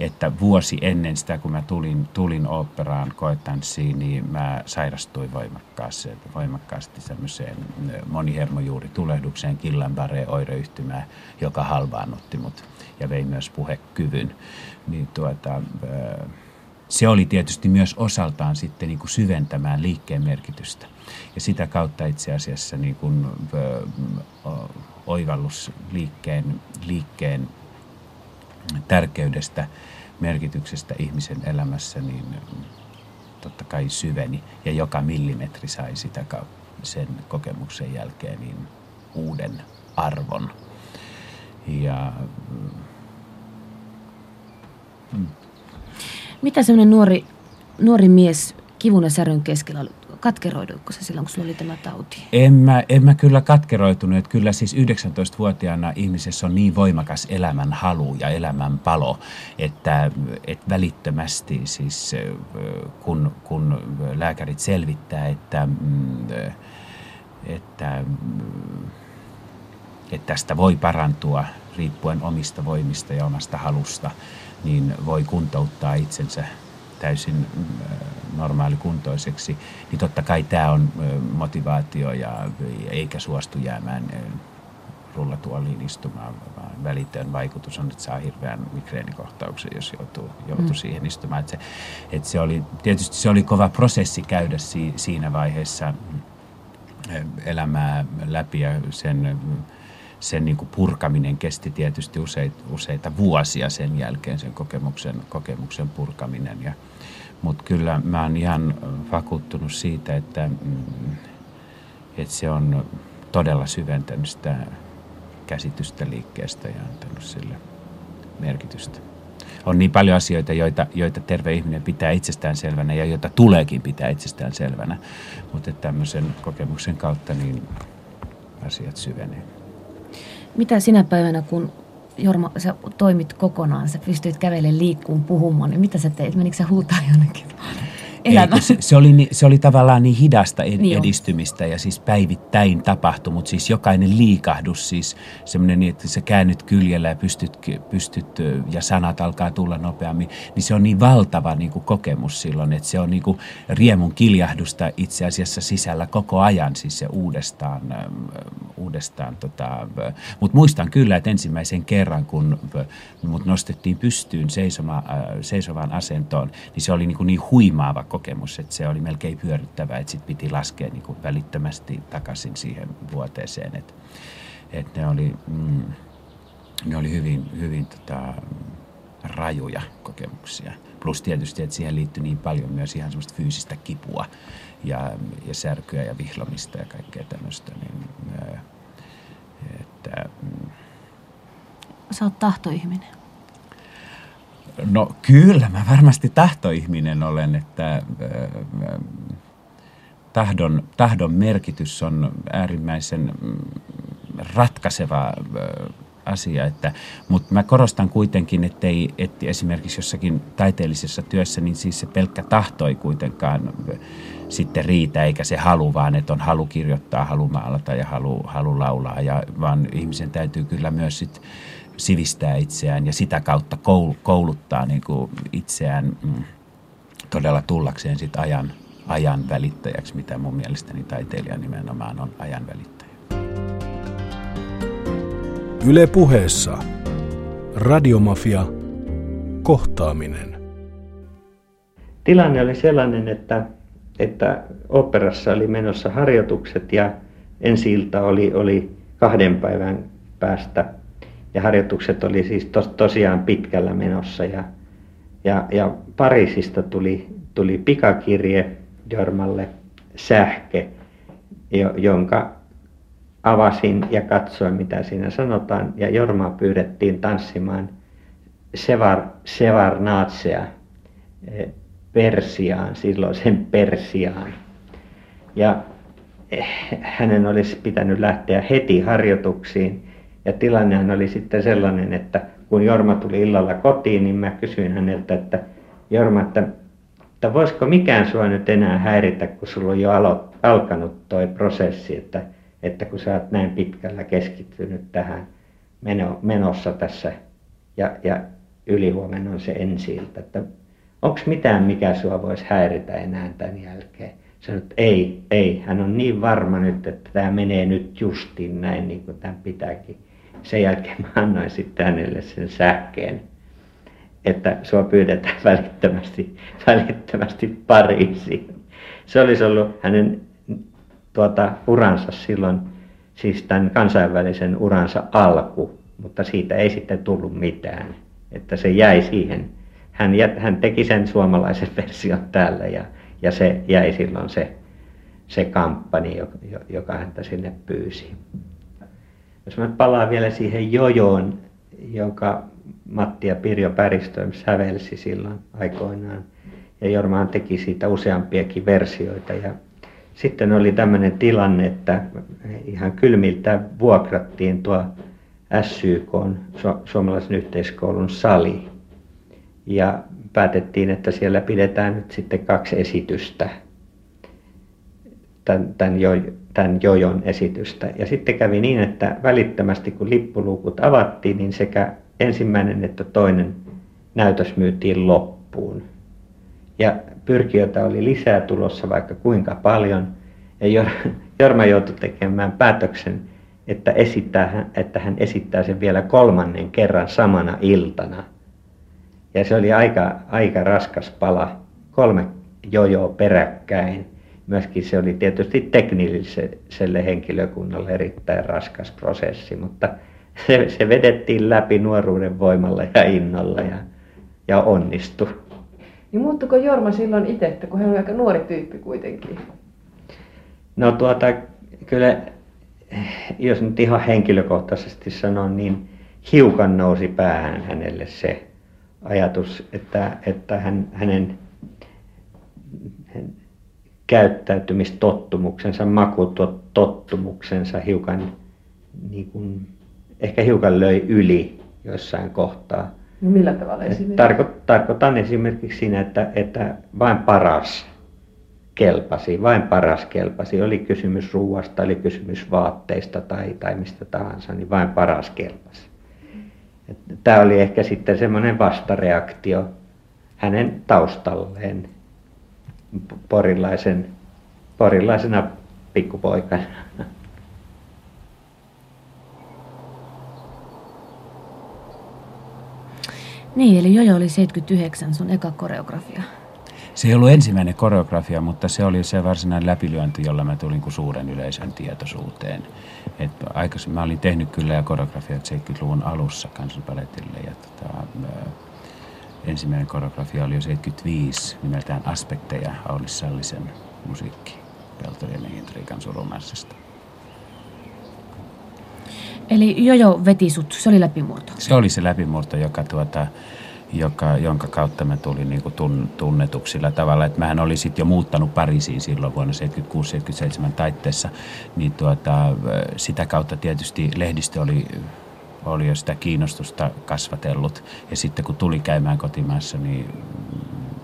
että vuosi ennen sitä, kun mä tulin, tulin oopperaan koetanssiin, niin mä sairastuin voimakkaasti, voimakkaasti semmoiseen monihermojuuritulehdukseen, killanbareen oireyhtymään, joka halvaannutti mut ja vei myös puhekyvyn, niin tuota, se oli tietysti myös osaltaan sitten niin kuin syventämään liikkeen merkitystä. Ja sitä kautta itse asiassa niin kuin, oivallus liikkeen, liikkeen tärkeydestä, merkityksestä ihmisen elämässä, niin totta kai syveni. Ja joka millimetri sai sitä sen kokemuksen jälkeen niin uuden arvon. Ja Mm. Mitä semmoinen nuori, nuori mies kivun ja särön keskellä oli? Katkeroiduiko se silloin, kun sulla oli tämä tauti? En mä, en mä kyllä katkeroitunut. Kyllä siis 19-vuotiaana ihmisessä on niin voimakas elämän halu ja elämän palo, että, että välittömästi siis kun, kun lääkärit selvittää, että, mm, että, että tästä voi parantua riippuen omista voimista ja omasta halusta – niin voi kuntouttaa itsensä täysin normaalikuntoiseksi, niin totta kai tämä on motivaatio ja eikä suostu jäämään rullatuoliin istumaan, vaan välitön vaikutus on, että saa hirveän migreenikohtauksen, jos joutuu, joutuu mm. siihen istumaan. Että se, että se oli, tietysti se oli kova prosessi käydä si, siinä vaiheessa elämää läpi ja sen, sen niin kuin purkaminen kesti tietysti useita, useita vuosia sen jälkeen, sen kokemuksen, kokemuksen purkaminen. Ja, mutta kyllä mä oon ihan vakuuttunut siitä, että, mm, että se on todella syventänyt sitä käsitystä liikkeestä ja antanut sille merkitystä. On niin paljon asioita, joita, joita terve ihminen pitää itsestään selvänä ja joita tuleekin pitää itsestään selvänä. Mutta tämmöisen kokemuksen kautta niin asiat syvenee. Mitä sinä päivänä, kun Jorma, sä toimit kokonaan, sä pystyit kävelemään, liikkuun, puhumaan, niin mitä sä teit? Menikö sä huutaa jonnekin? Elämä. Ei, se, se, oli, se oli tavallaan niin hidasta ed- niin edistymistä ja siis päivittäin tapahtui, mutta siis jokainen liikahdus, siis semmoinen, niin, että sä käännyt kyljellä ja pystyt, pystyt ja sanat alkaa tulla nopeammin, niin se on niin valtava niin kuin kokemus silloin, että se on niin kuin riemun kiljahdusta itse asiassa sisällä koko ajan, siis se uudestaan, uudestaan tota, mutta muistan kyllä, että ensimmäisen kerran, kun mut nostettiin pystyyn seisoma, seisovaan asentoon, niin se oli niin, kuin niin huimaava kokemus, että se oli melkein pyörittävä, että sitten piti laskea niin kuin välittömästi takaisin siihen vuoteeseen. Että, että ne oli, mm, ne oli hyvin, hyvin tota, rajuja kokemuksia. Plus tietysti, että siihen liittyi niin paljon myös ihan semmoista fyysistä kipua ja, ja särkyä ja vihlomista ja kaikkea tämmöistä. Niin, että, mm. Sä oot tahtoihminen. No kyllä, mä varmasti tahtoihminen olen, että tahdon, tahdon merkitys on äärimmäisen mm, ratkaiseva asia, että, mutta mä korostan kuitenkin, ettei, että esimerkiksi jossakin taiteellisessa työssä, niin siis se pelkkä tahto ei kuitenkaan sitten riitä, eikä se halu, vaan että on halu kirjoittaa, halu maalata ja halu, halu laulaa, ja, vaan ihmisen täytyy kyllä myös sitten sivistää itseään ja sitä kautta kouluttaa niin kuin itseään mm, todella tullakseen sit ajan, ajan välittäjäksi, mitä mun mielestäni taiteilija nimenomaan on ajan välittäjä. Yle puheessa Radiomafia kohtaaminen. Tilanne oli sellainen, että, että operassa oli menossa harjoitukset ja ensi ilta oli, oli kahden päivän päästä ja harjoitukset oli siis tos, tosiaan pitkällä menossa. Ja, ja, ja Pariisista tuli, tuli pikakirje Jormalle sähke, jo, jonka avasin ja katsoin mitä siinä sanotaan. Ja Jormaa pyydettiin tanssimaan Sevar, Sevarnaatsea eh, Persiaan, silloin sen Persiaan. Ja eh, hänen olisi pitänyt lähteä heti harjoituksiin ja tilannehan oli sitten sellainen, että kun Jorma tuli illalla kotiin, niin mä kysyin häneltä, että Jorma, että, että voisiko mikään sua nyt enää häiritä, kun sulla on jo alo, alkanut toi prosessi, että, että kun sä oot näin pitkällä keskittynyt tähän meno, menossa tässä ja, ja ylihuomenna on se ensi että onko mitään, mikä sua voisi häiritä enää tämän jälkeen? Sanoin, että ei, ei, hän on niin varma nyt, että tämä menee nyt justiin näin niin kuin tämän pitääkin sen jälkeen mä annoin sitten hänelle sen sähkeen, että sua pyydetään välittömästi, välittömästi Pariisiin. Se olisi ollut hänen tuota, uransa silloin, siis tämän kansainvälisen uransa alku, mutta siitä ei sitten tullut mitään, että se jäi siihen. Hän, hän teki sen suomalaisen version täällä ja, ja se jäi silloin se, se kamppani, joka häntä sinne pyysi. Jos mä palaan vielä siihen jojoon, jonka Matti ja Pirjo Päristöm sävelsi silloin aikoinaan. Ja Jormaan teki siitä useampiakin versioita. Ja sitten oli tämmöinen tilanne, että ihan kylmiltä vuokrattiin tuo SYK, Su- suomalaisen yhteiskoulun sali. Ja päätettiin, että siellä pidetään nyt sitten kaksi esitystä tämän, tämän, jo, tämän jojon esitystä. Ja sitten kävi niin, että välittömästi kun lippulukut avattiin, niin sekä ensimmäinen että toinen näytös myytiin loppuun. Ja pyrkijöitä oli lisää tulossa vaikka kuinka paljon. Ja Jorma joutui tekemään päätöksen, että, esittää, että hän esittää sen vielä kolmannen kerran samana iltana. Ja se oli aika, aika raskas pala, kolme jojoa peräkkäin. Myöskin se oli tietysti teknilliselle henkilökunnalle erittäin raskas prosessi, mutta se, se vedettiin läpi nuoruuden voimalla ja innolla ja, ja onnistui. Niin muuttuko Jorma silloin itse, että kun hän on aika nuori tyyppi kuitenkin? No tuota, kyllä jos nyt ihan henkilökohtaisesti sanon, niin hiukan nousi päähän hänelle se ajatus, että, että hän, hänen käyttäytymistottumuksensa, makutottumuksensa hiukan, niin kuin, ehkä hiukan löi yli jossain kohtaa. No millä tavalla esimerkiksi? Tarko, tarkoitan esimerkiksi siinä, että, että vain paras kelpasi, vain paras kelpasi. Oli kysymys ruuasta, oli kysymys vaatteista tai, tai mistä tahansa, niin vain paras kelpasi. Tämä oli ehkä sitten semmoinen vastareaktio hänen taustalleen porilaisen, porilaisena pikkupoikana. Niin, eli Jojo oli 79 sun eka koreografia. Se ei ollut ensimmäinen koreografia, mutta se oli se varsinainen läpilyönti, jolla mä tulin kuin suuren yleisön tietoisuuteen. Et aikaisemmin mä olin tehnyt kyllä ja koreografiat 70-luvun alussa kansanpaletille ja tota, ensimmäinen koreografia oli jo 75 nimeltään Aspekteja Aulis Sallisen musiikki Peltojen intriikan surumarsista. Eli Jojo veti sut, se oli läpimurto? Se oli se läpimurto, joka tuota, joka, jonka kautta mä tulin niin tun, tunnetuksi sillä tavalla, että mähän olin sitten jo muuttanut Pariisiin silloin vuonna 76-77 taitteessa, niin tuota, sitä kautta tietysti lehdistö oli, oli jo sitä kiinnostusta kasvatellut. Ja sitten kun tuli käymään kotimaassa, niin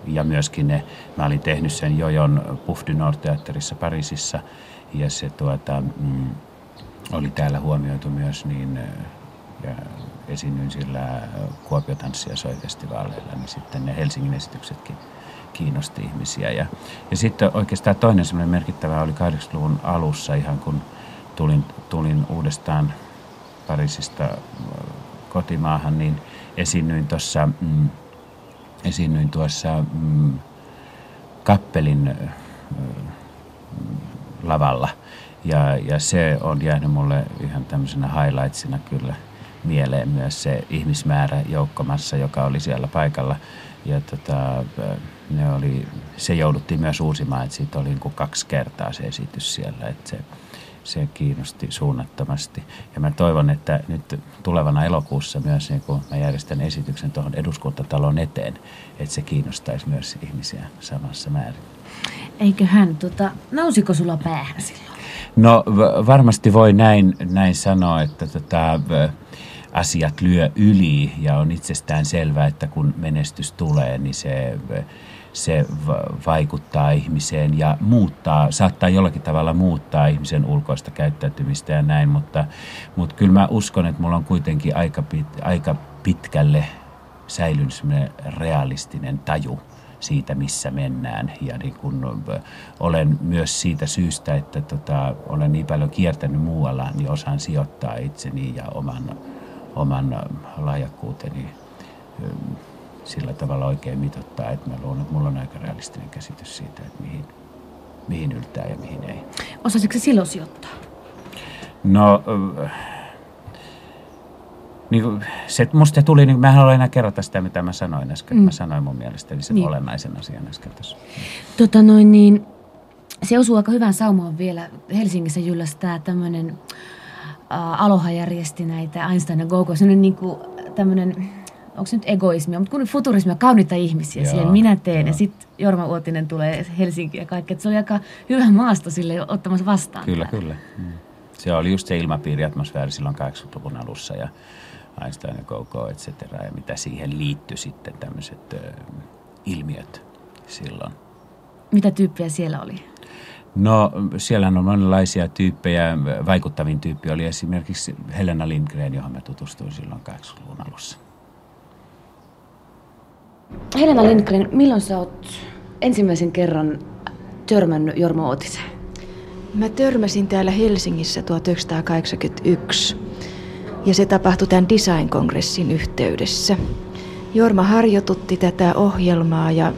ja myöskin ne, mä olin tehnyt sen Jojon Puff du Nord teatterissa Pariisissa, ja se tuota, mm, oli täällä huomioitu myös, niin ja esiinnyin sillä Kuopio tanssia soi festivaaleilla, niin sitten ne Helsingin esityksetkin kiinnosti ihmisiä. Ja, ja sitten oikeastaan toinen semmoinen merkittävä oli 80-luvun alussa ihan kun tulin, tulin uudestaan Pariisista kotimaahan, niin esiinnyin tuossa mm, esiinnyin tuossa mm, kappelin mm, lavalla. Ja, ja se on jäänyt mulle ihan tämmöisenä highlightsina kyllä – mieleen myös se ihmismäärä joukkomassa, joka oli siellä paikalla. Ja tota, ne oli, se jouduttiin myös uusimaan, että siitä oli niin kuin kaksi kertaa se esitys siellä, että se, se kiinnosti suunnattomasti. Ja mä toivon, että nyt tulevana elokuussa myös niin kun mä järjestän esityksen tuohon eduskuntatalon eteen, että se kiinnostaisi myös ihmisiä samassa määrin. Eiköhän, tota, nousiko sulla päähän silloin? No varmasti voi näin, näin sanoa, että tota, asiat lyö yli ja on itsestään selvää, että kun menestys tulee, niin se, se vaikuttaa ihmiseen ja muuttaa, saattaa jollakin tavalla muuttaa ihmisen ulkoista käyttäytymistä ja näin, mutta, mutta kyllä mä uskon, että mulla on kuitenkin aika, pit, aika pitkälle säilynyt realistinen taju siitä, missä mennään. Ja niin kun olen myös siitä syystä, että tota, olen niin paljon kiertänyt muualla, niin osaan sijoittaa itseni ja oman oman lahjakkuuteni sillä tavalla oikein mitottaa, että mä luulen, että mulla on aika realistinen käsitys siitä, että mihin, mihin yltää ja mihin ei. Osasitko silloin sijoittaa? No, niin kuin, se, musta tuli, niin mä en halua enää kerrota sitä, mitä mä sanoin äsken. Mm. Mä sanoin mun mielestäni sen niin. olennaisen asian äsken tässä. Tota noin niin, se osuu aika hyvän saumaan vielä. Helsingissä jyllästää tämmöinen äh, Aloha järjesti näitä Einstein ja Gogo, sellainen niin kuin tämmöinen, onko se nyt egoismia, mutta kun futurismia, kauniita ihmisiä Joo, siihen minä teen joo. ja sitten Jorma Uotinen tulee Helsinkiin ja kaikki. se oli aika hyvä maasto sille ottamassa vastaan. Kyllä, täällä. kyllä. Mm. Se oli just se ilmapiiri, atmosfääri silloin 80-luvun alussa ja Einstein ja Gogo, et cetera, ja mitä siihen liittyi sitten tämmöiset ilmiöt silloin. Mitä tyyppejä siellä oli? No siellä on monenlaisia tyyppejä. Vaikuttavin tyyppi oli esimerkiksi Helena Lindgren, johon mä tutustuin silloin 80-luvun alussa. Helena Lindgren, milloin sä oot ensimmäisen kerran törmännyt Jorma Outiseen? Mä törmäsin täällä Helsingissä 1981 ja se tapahtui tämän design-kongressin yhteydessä. Jorma harjoitutti tätä ohjelmaa ja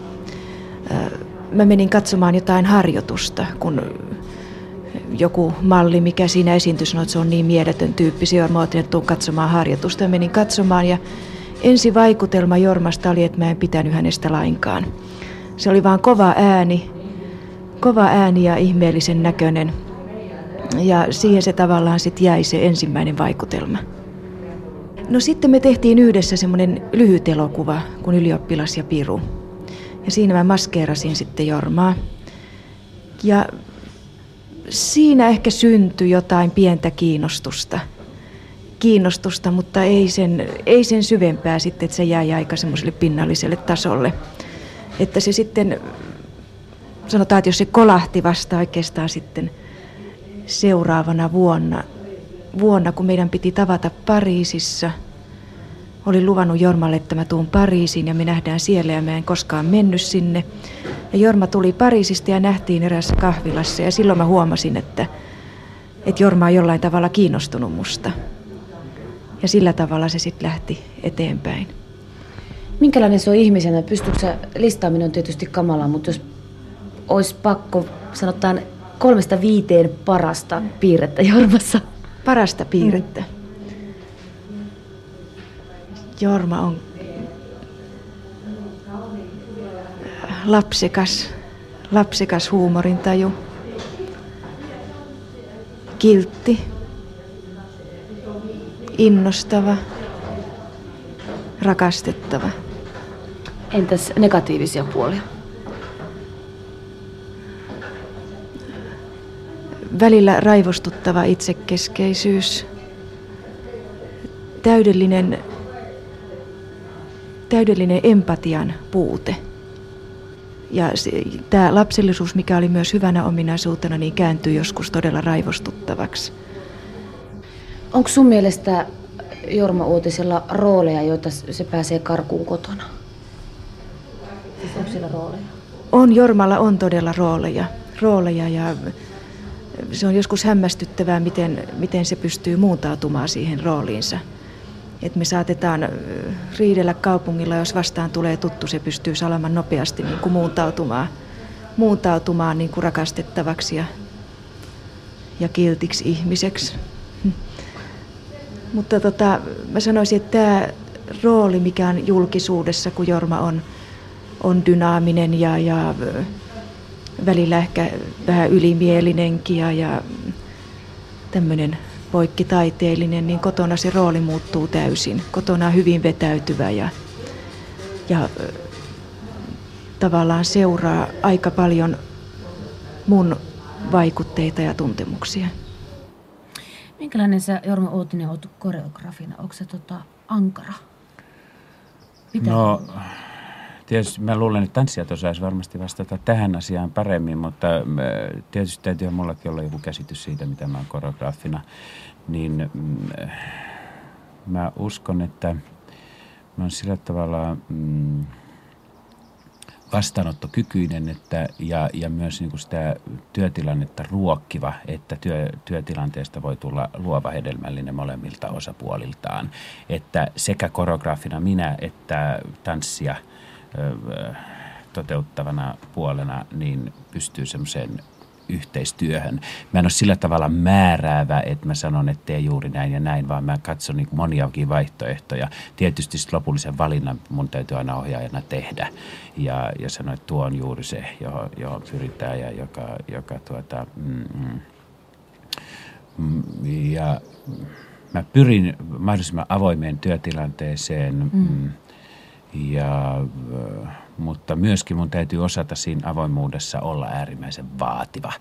äh, mä menin katsomaan jotain harjoitusta, kun joku malli, mikä siinä esiintyi, sanoi, että se on niin mieletön tyyppi. Jorma otin, että katsomaan harjoitusta. Ja menin katsomaan ja ensi vaikutelma Jormasta oli, että mä en pitänyt hänestä lainkaan. Se oli vaan kova ääni, kova ääni ja ihmeellisen näköinen. Ja siihen se tavallaan sitten jäi se ensimmäinen vaikutelma. No sitten me tehtiin yhdessä semmoinen lyhyt elokuva kuin Ylioppilas ja Piru. Ja siinä mä maskeerasin sitten Jormaa. Ja siinä ehkä syntyi jotain pientä kiinnostusta. Kiinnostusta, mutta ei sen, ei sen syvempää sitten, että se jäi aika semmoiselle pinnalliselle tasolle. Että se sitten, sanotaan, että jos se kolahti vasta oikeastaan sitten seuraavana vuonna, vuonna kun meidän piti tavata Pariisissa – Olin luvannut Jormalle, että mä tuun Pariisiin ja me nähdään siellä ja mä en koskaan mennyt sinne. Ja Jorma tuli Pariisista ja nähtiin erässä kahvilassa ja silloin mä huomasin, että, että Jorma on jollain tavalla kiinnostunut musta. Ja sillä tavalla se sitten lähti eteenpäin. Minkälainen se on ihmisenä? Pystyykö sä, listaaminen on tietysti kamala, mutta jos olisi pakko, sanotaan kolmesta viiteen parasta piirrettä Jormassa. Parasta piirrettä. Mm. Jorma on lapsekas, lapsekas huumorintaju, kiltti, innostava, rakastettava. Entäs negatiivisia puolia? Välillä raivostuttava itsekeskeisyys, täydellinen täydellinen empatian puute. Ja tämä lapsellisuus, mikä oli myös hyvänä ominaisuutena, niin kääntyy joskus todella raivostuttavaksi. Onko sun mielestä Jorma Uutisella rooleja, joita se pääsee karkuun kotona? Siis onko sillä rooleja? On, Jormalla on todella rooleja. rooleja ja se on joskus hämmästyttävää, miten, miten se pystyy muuntautumaan siihen rooliinsa että me saatetaan riidellä kaupungilla, jos vastaan tulee tuttu, se pystyy salaman nopeasti niin kuin muuntautumaan, muuntautumaan niin kuin rakastettavaksi ja, ja kiltiksi ihmiseksi. Mutta tota, mä sanoisin, että tämä rooli, mikä on julkisuudessa, kun Jorma on, on dynaaminen ja, ja välillä ehkä vähän ylimielinenkin ja, ja tämmöinen poikkitaiteellinen, niin kotona se rooli muuttuu täysin. Kotona on hyvin vetäytyvä ja, ja tavallaan seuraa aika paljon mun vaikutteita ja tuntemuksia. Minkälainen sä Jorma Uutinen oot koreografina? Onko se tota ankara? Mitä? No, tietysti mä luulen, että tanssijat osaisi varmasti vastata tähän asiaan paremmin, mutta tietysti täytyy mullakin olla joku käsitys siitä, mitä mä oon koreograafina. Niin mm, mä uskon, että mä oon sillä tavalla mm, vastaanottokykyinen että, ja, ja myös niin kuin sitä työtilannetta ruokkiva, että työ, työtilanteesta voi tulla luova hedelmällinen molemmilta osapuoliltaan. Että sekä koreograafina minä että tanssia – toteuttavana puolena niin pystyy semmoiseen yhteistyöhön. Mä en ole sillä tavalla määräävä, että mä sanon, että tee juuri näin ja näin, vaan mä katson niin moniakin vaihtoehtoja. Tietysti lopullisen valinnan mun täytyy aina ohjaajana tehdä ja, ja sanoa, että tuo on juuri se, johon, johon pyritään ja joka, joka tuota, mm, mm, mm ja mä pyrin mahdollisimman avoimeen työtilanteeseen. Mm. Mm, ja, mutta myöskin mun täytyy osata siinä avoimuudessa olla äärimmäisen vaativa.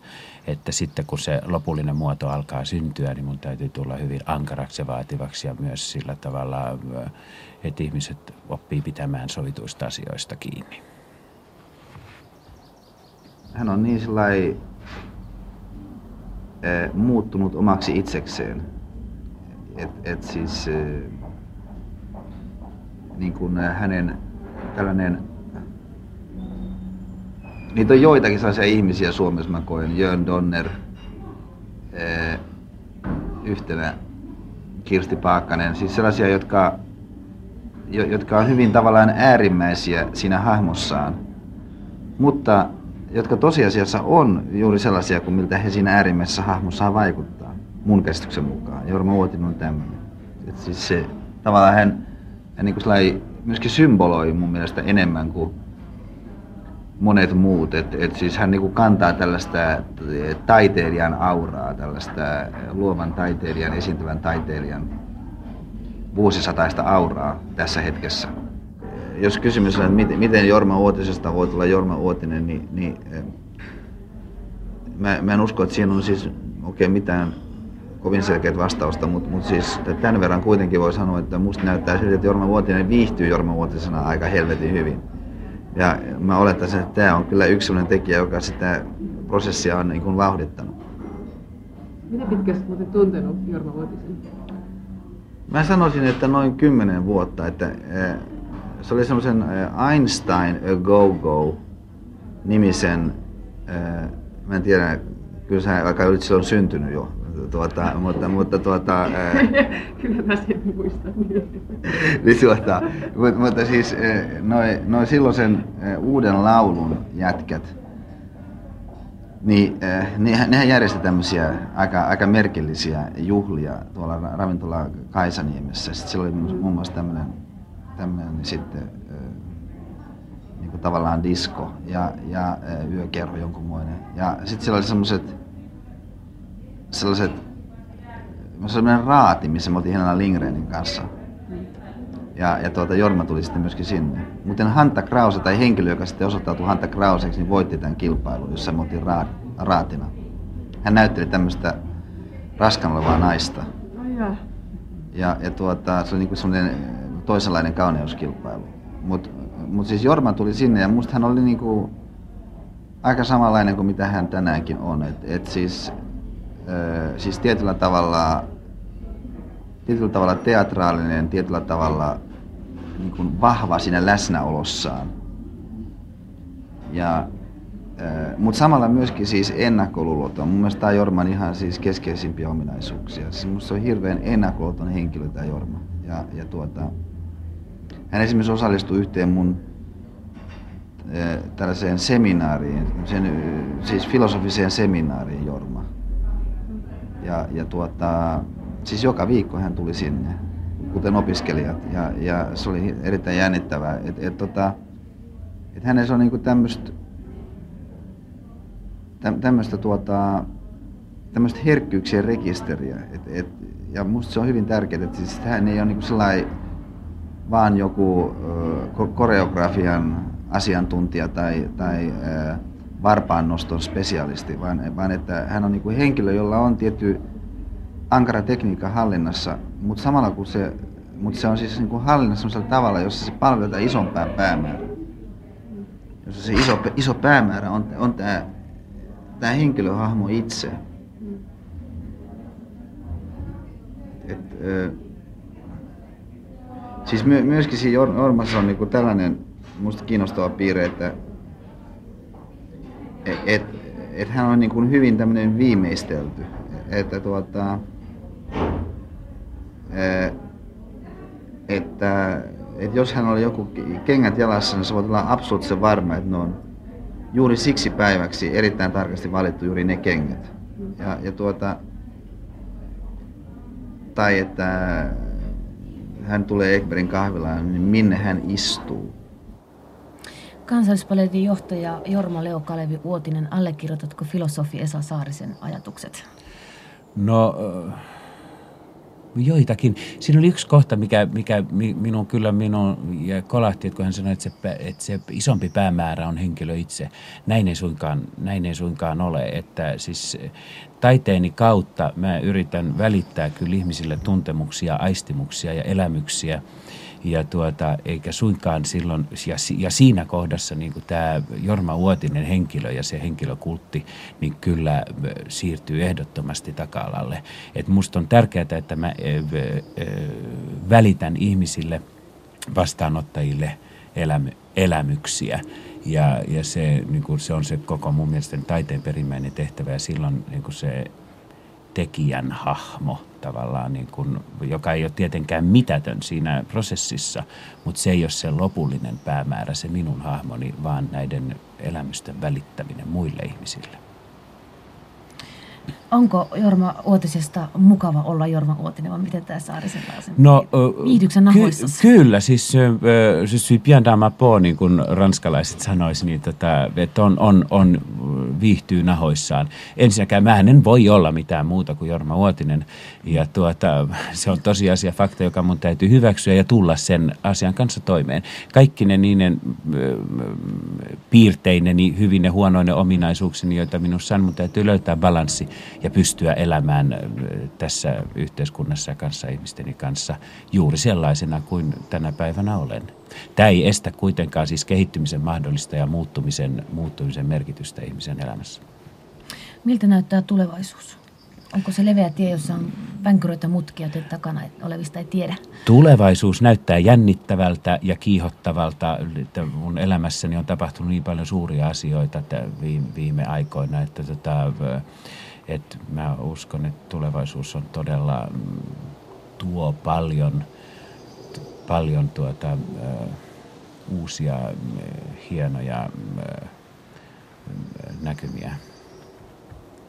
Että sitten kun se lopullinen muoto alkaa syntyä, niin mun täytyy tulla hyvin ankaraksi ja vaativaksi ja myös sillä tavalla, että ihmiset oppii pitämään sovituista asioista kiinni. Hän on niin sellainen muuttunut omaksi itsekseen. että et siis niin kuin hänen tällainen niitä on joitakin sellaisia ihmisiä Suomessa, mä koen, Jörn Donner, ää, yhtenä Kirsti Paakkanen, siis sellaisia, jotka, jotka on hyvin tavallaan äärimmäisiä siinä hahmossaan, mutta jotka tosiasiassa on juuri sellaisia kuin miltä he siinä äärimmäisessä hahmossaan vaikuttaa, mun käsityksen mukaan. Jorma Uotinen on tämmöinen. Siis se, tavallaan hän, hän niin kuin myöskin symboloi mun mielestä enemmän kuin monet muut. Et, et siis hän niinku kantaa tällaista taiteilijan auraa, tällaista luovan taiteilijan, esiintyvän taiteilijan vuosisataista auraa tässä hetkessä. Jos kysymys on, että miten Jorma Uotisesta voi tulla Jorma Uotinen, niin, niin mä, mä en usko, että siinä on siis oikein mitään kovin selkeät vastausta, mutta, mutta siis tämän verran kuitenkin voi sanoa, että musta näyttää siltä, että Jorma Vuotinen viihtyy Jorma Vuotisena aika helvetin hyvin. Ja mä olettaisin, että tämä on kyllä yksi sellainen tekijä, joka sitä prosessia on niin kuin vauhdittanut. Miten pitkästi olet tuntenut Jorma Vuotisen? Mä sanoisin, että noin kymmenen vuotta. Että, eh, se oli semmoisen eh, Einstein A Go-Go nimisen, eh, mä en tiedä, kyllä se aika yli silloin syntynyt jo, tuota, mutta, mutta tuota... Ää, Kyllä mä sen muistan. niin, tuota, mutta, mutta siis noin noi silloisen uuden laulun jätkät, niin ne, nehän järjesti tämmöisiä aika, aika merkillisiä juhlia tuolla ravintola Kaisaniemessä. Sitten siellä oli muun muassa tämmöinen, tämmöinen sitten niin kuin tavallaan disko ja, ja yökerho jonkunmoinen. Ja sitten siellä oli semmoiset sellaiset, sellainen raati, missä me oltiin Helena Lindgrenin kanssa. Ja, ja tuota, Jorma tuli sitten myöskin sinne. Mutta Hanta Krause, tai henkilö, joka sitten osoittautui Hanta Krauseksi, niin voitti tämän kilpailun, jossa me oltiin ra- raatina. Hän näytteli tämmöistä raskan olevaa naista. Ja, ja tuota, se oli niinku semmoinen toisenlainen kauneuskilpailu. Mutta mut siis Jorma tuli sinne ja musta hän oli niinku aika samanlainen kuin mitä hän tänäänkin on. Et, et siis siis tietyllä tavalla, tietyllä tavalla teatraalinen, tietyllä tavalla niin kuin vahva siinä läsnäolossaan. Ja, mutta samalla myöskin siis ennakkoluuloton. Mun mielestä tämä on Jorman ihan siis keskeisimpiä ominaisuuksia. Siis musta se on hirveän ennakkoluuloton henkilö tämä Jorma. Ja, ja tuota, hän esimerkiksi osallistui yhteen mun tällaiseen seminaariin, sen, siis filosofiseen seminaariin Jorma. Ja, ja tuota, siis joka viikko hän tuli sinne, kuten opiskelijat. Ja, ja se oli erittäin jännittävää. Et, et, tota, et hänessä on niinku tämmöistä tämmöistä tuota, tämmöistä herkkyyksien rekisteriä. Et, et, ja musta se on hyvin tärkeää, että siis hän ei ole niinku sellainen vaan joku ö, koreografian asiantuntija tai, tai ö, varpaannoston spesialisti, vaan, vaan että hän on niin kuin henkilö, jolla on tietty ankara tekniikka hallinnassa, mutta samalla kun se, mutta se on siis niin kuin hallinnassa sellaisella tavalla, jossa se palvelee isompaa päämäärää. Jossa se iso, iso päämäärä on, on tämä, tämä henkilöhahmo itse. Et, ö, siis my, myöskin siinä Jormassa on niin kuin tällainen musta kiinnostava piirre, että että et hän on niin kuin hyvin tämmöinen viimeistelty. Että tuota, että, että jos hän oli joku kengät jalassa, niin se voi olla absoluuttisen varma, että ne on juuri siksi päiväksi erittäin tarkasti valittu juuri ne kengät. Ja, ja tuota, tai että hän tulee Ekbergin kahvilaan, niin minne hän istuu. Kansallispaletin johtaja Jorma Leo Kalevi Uotinen, allekirjoitatko filosofi Esa Saarisen ajatukset? No joitakin. Siinä oli yksi kohta, mikä, mikä minun kyllä minun ja kolahti, että kun hän sanoi, että se, että se isompi päämäärä on henkilö itse. Näin ei suinkaan, näin ei suinkaan ole. Että siis taiteeni kautta mä yritän välittää kyllä ihmisille tuntemuksia, aistimuksia ja elämyksiä – ja tuota, eikä suinkaan silloin, ja, ja siinä kohdassa niin tämä Jorma Uotinen henkilö ja se henkilökultti, niin kyllä siirtyy ehdottomasti taka-alalle. Et musta on tärkeää, että mä välitän ihmisille, vastaanottajille elämy, elämyksiä Ja, ja se, niin kuin se on se koko mun mielestä taiteen perimmäinen tehtävä ja silloin niin kuin se tekijän hahmo tavallaan, niin kuin, joka ei ole tietenkään mitätön siinä prosessissa, mutta se ei ole se lopullinen päämäärä, se minun hahmoni, vaan näiden elämysten välittäminen muille ihmisille. Onko Jorma Uotisesta mukava olla Jorma Uotinen, vai miten tämä Saarisella on No, Viihdyksä nahoissa? Ky- kyllä, siis je suis bien dans ma peau, niin kuin ranskalaiset sanoisivat, niin tota, että on, on, on, viihtyy nahoissaan. Ensinnäkään mä en voi olla mitään muuta kuin Jorma Uotinen, ja tuota, se on tosiasia, fakta, joka mun täytyy hyväksyä ja tulla sen asian kanssa toimeen. Kaikki ne niiden piirteineni, hyvin ne huonoinen ominaisuukseni, joita minussa on, mun täytyy löytää balanssi ja pystyä elämään äh, tässä yhteiskunnassa kanssa ihmisteni kanssa juuri sellaisena kuin tänä päivänä olen. Tämä ei estä kuitenkaan siis kehittymisen mahdollista ja muuttumisen, muuttumisen merkitystä ihmisen elämässä. Miltä näyttää tulevaisuus? Onko se leveä tie, jossa on vänkyröitä mutkia, joita takana olevista ei tiedä? Tulevaisuus näyttää jännittävältä ja kiihottavalta. Mun elämässäni on tapahtunut niin paljon suuria asioita viime aikoina, että tota, et mä uskon, että tulevaisuus on todella mm, tuo paljon, paljon tuota, uusia hienoja ö, näkymiä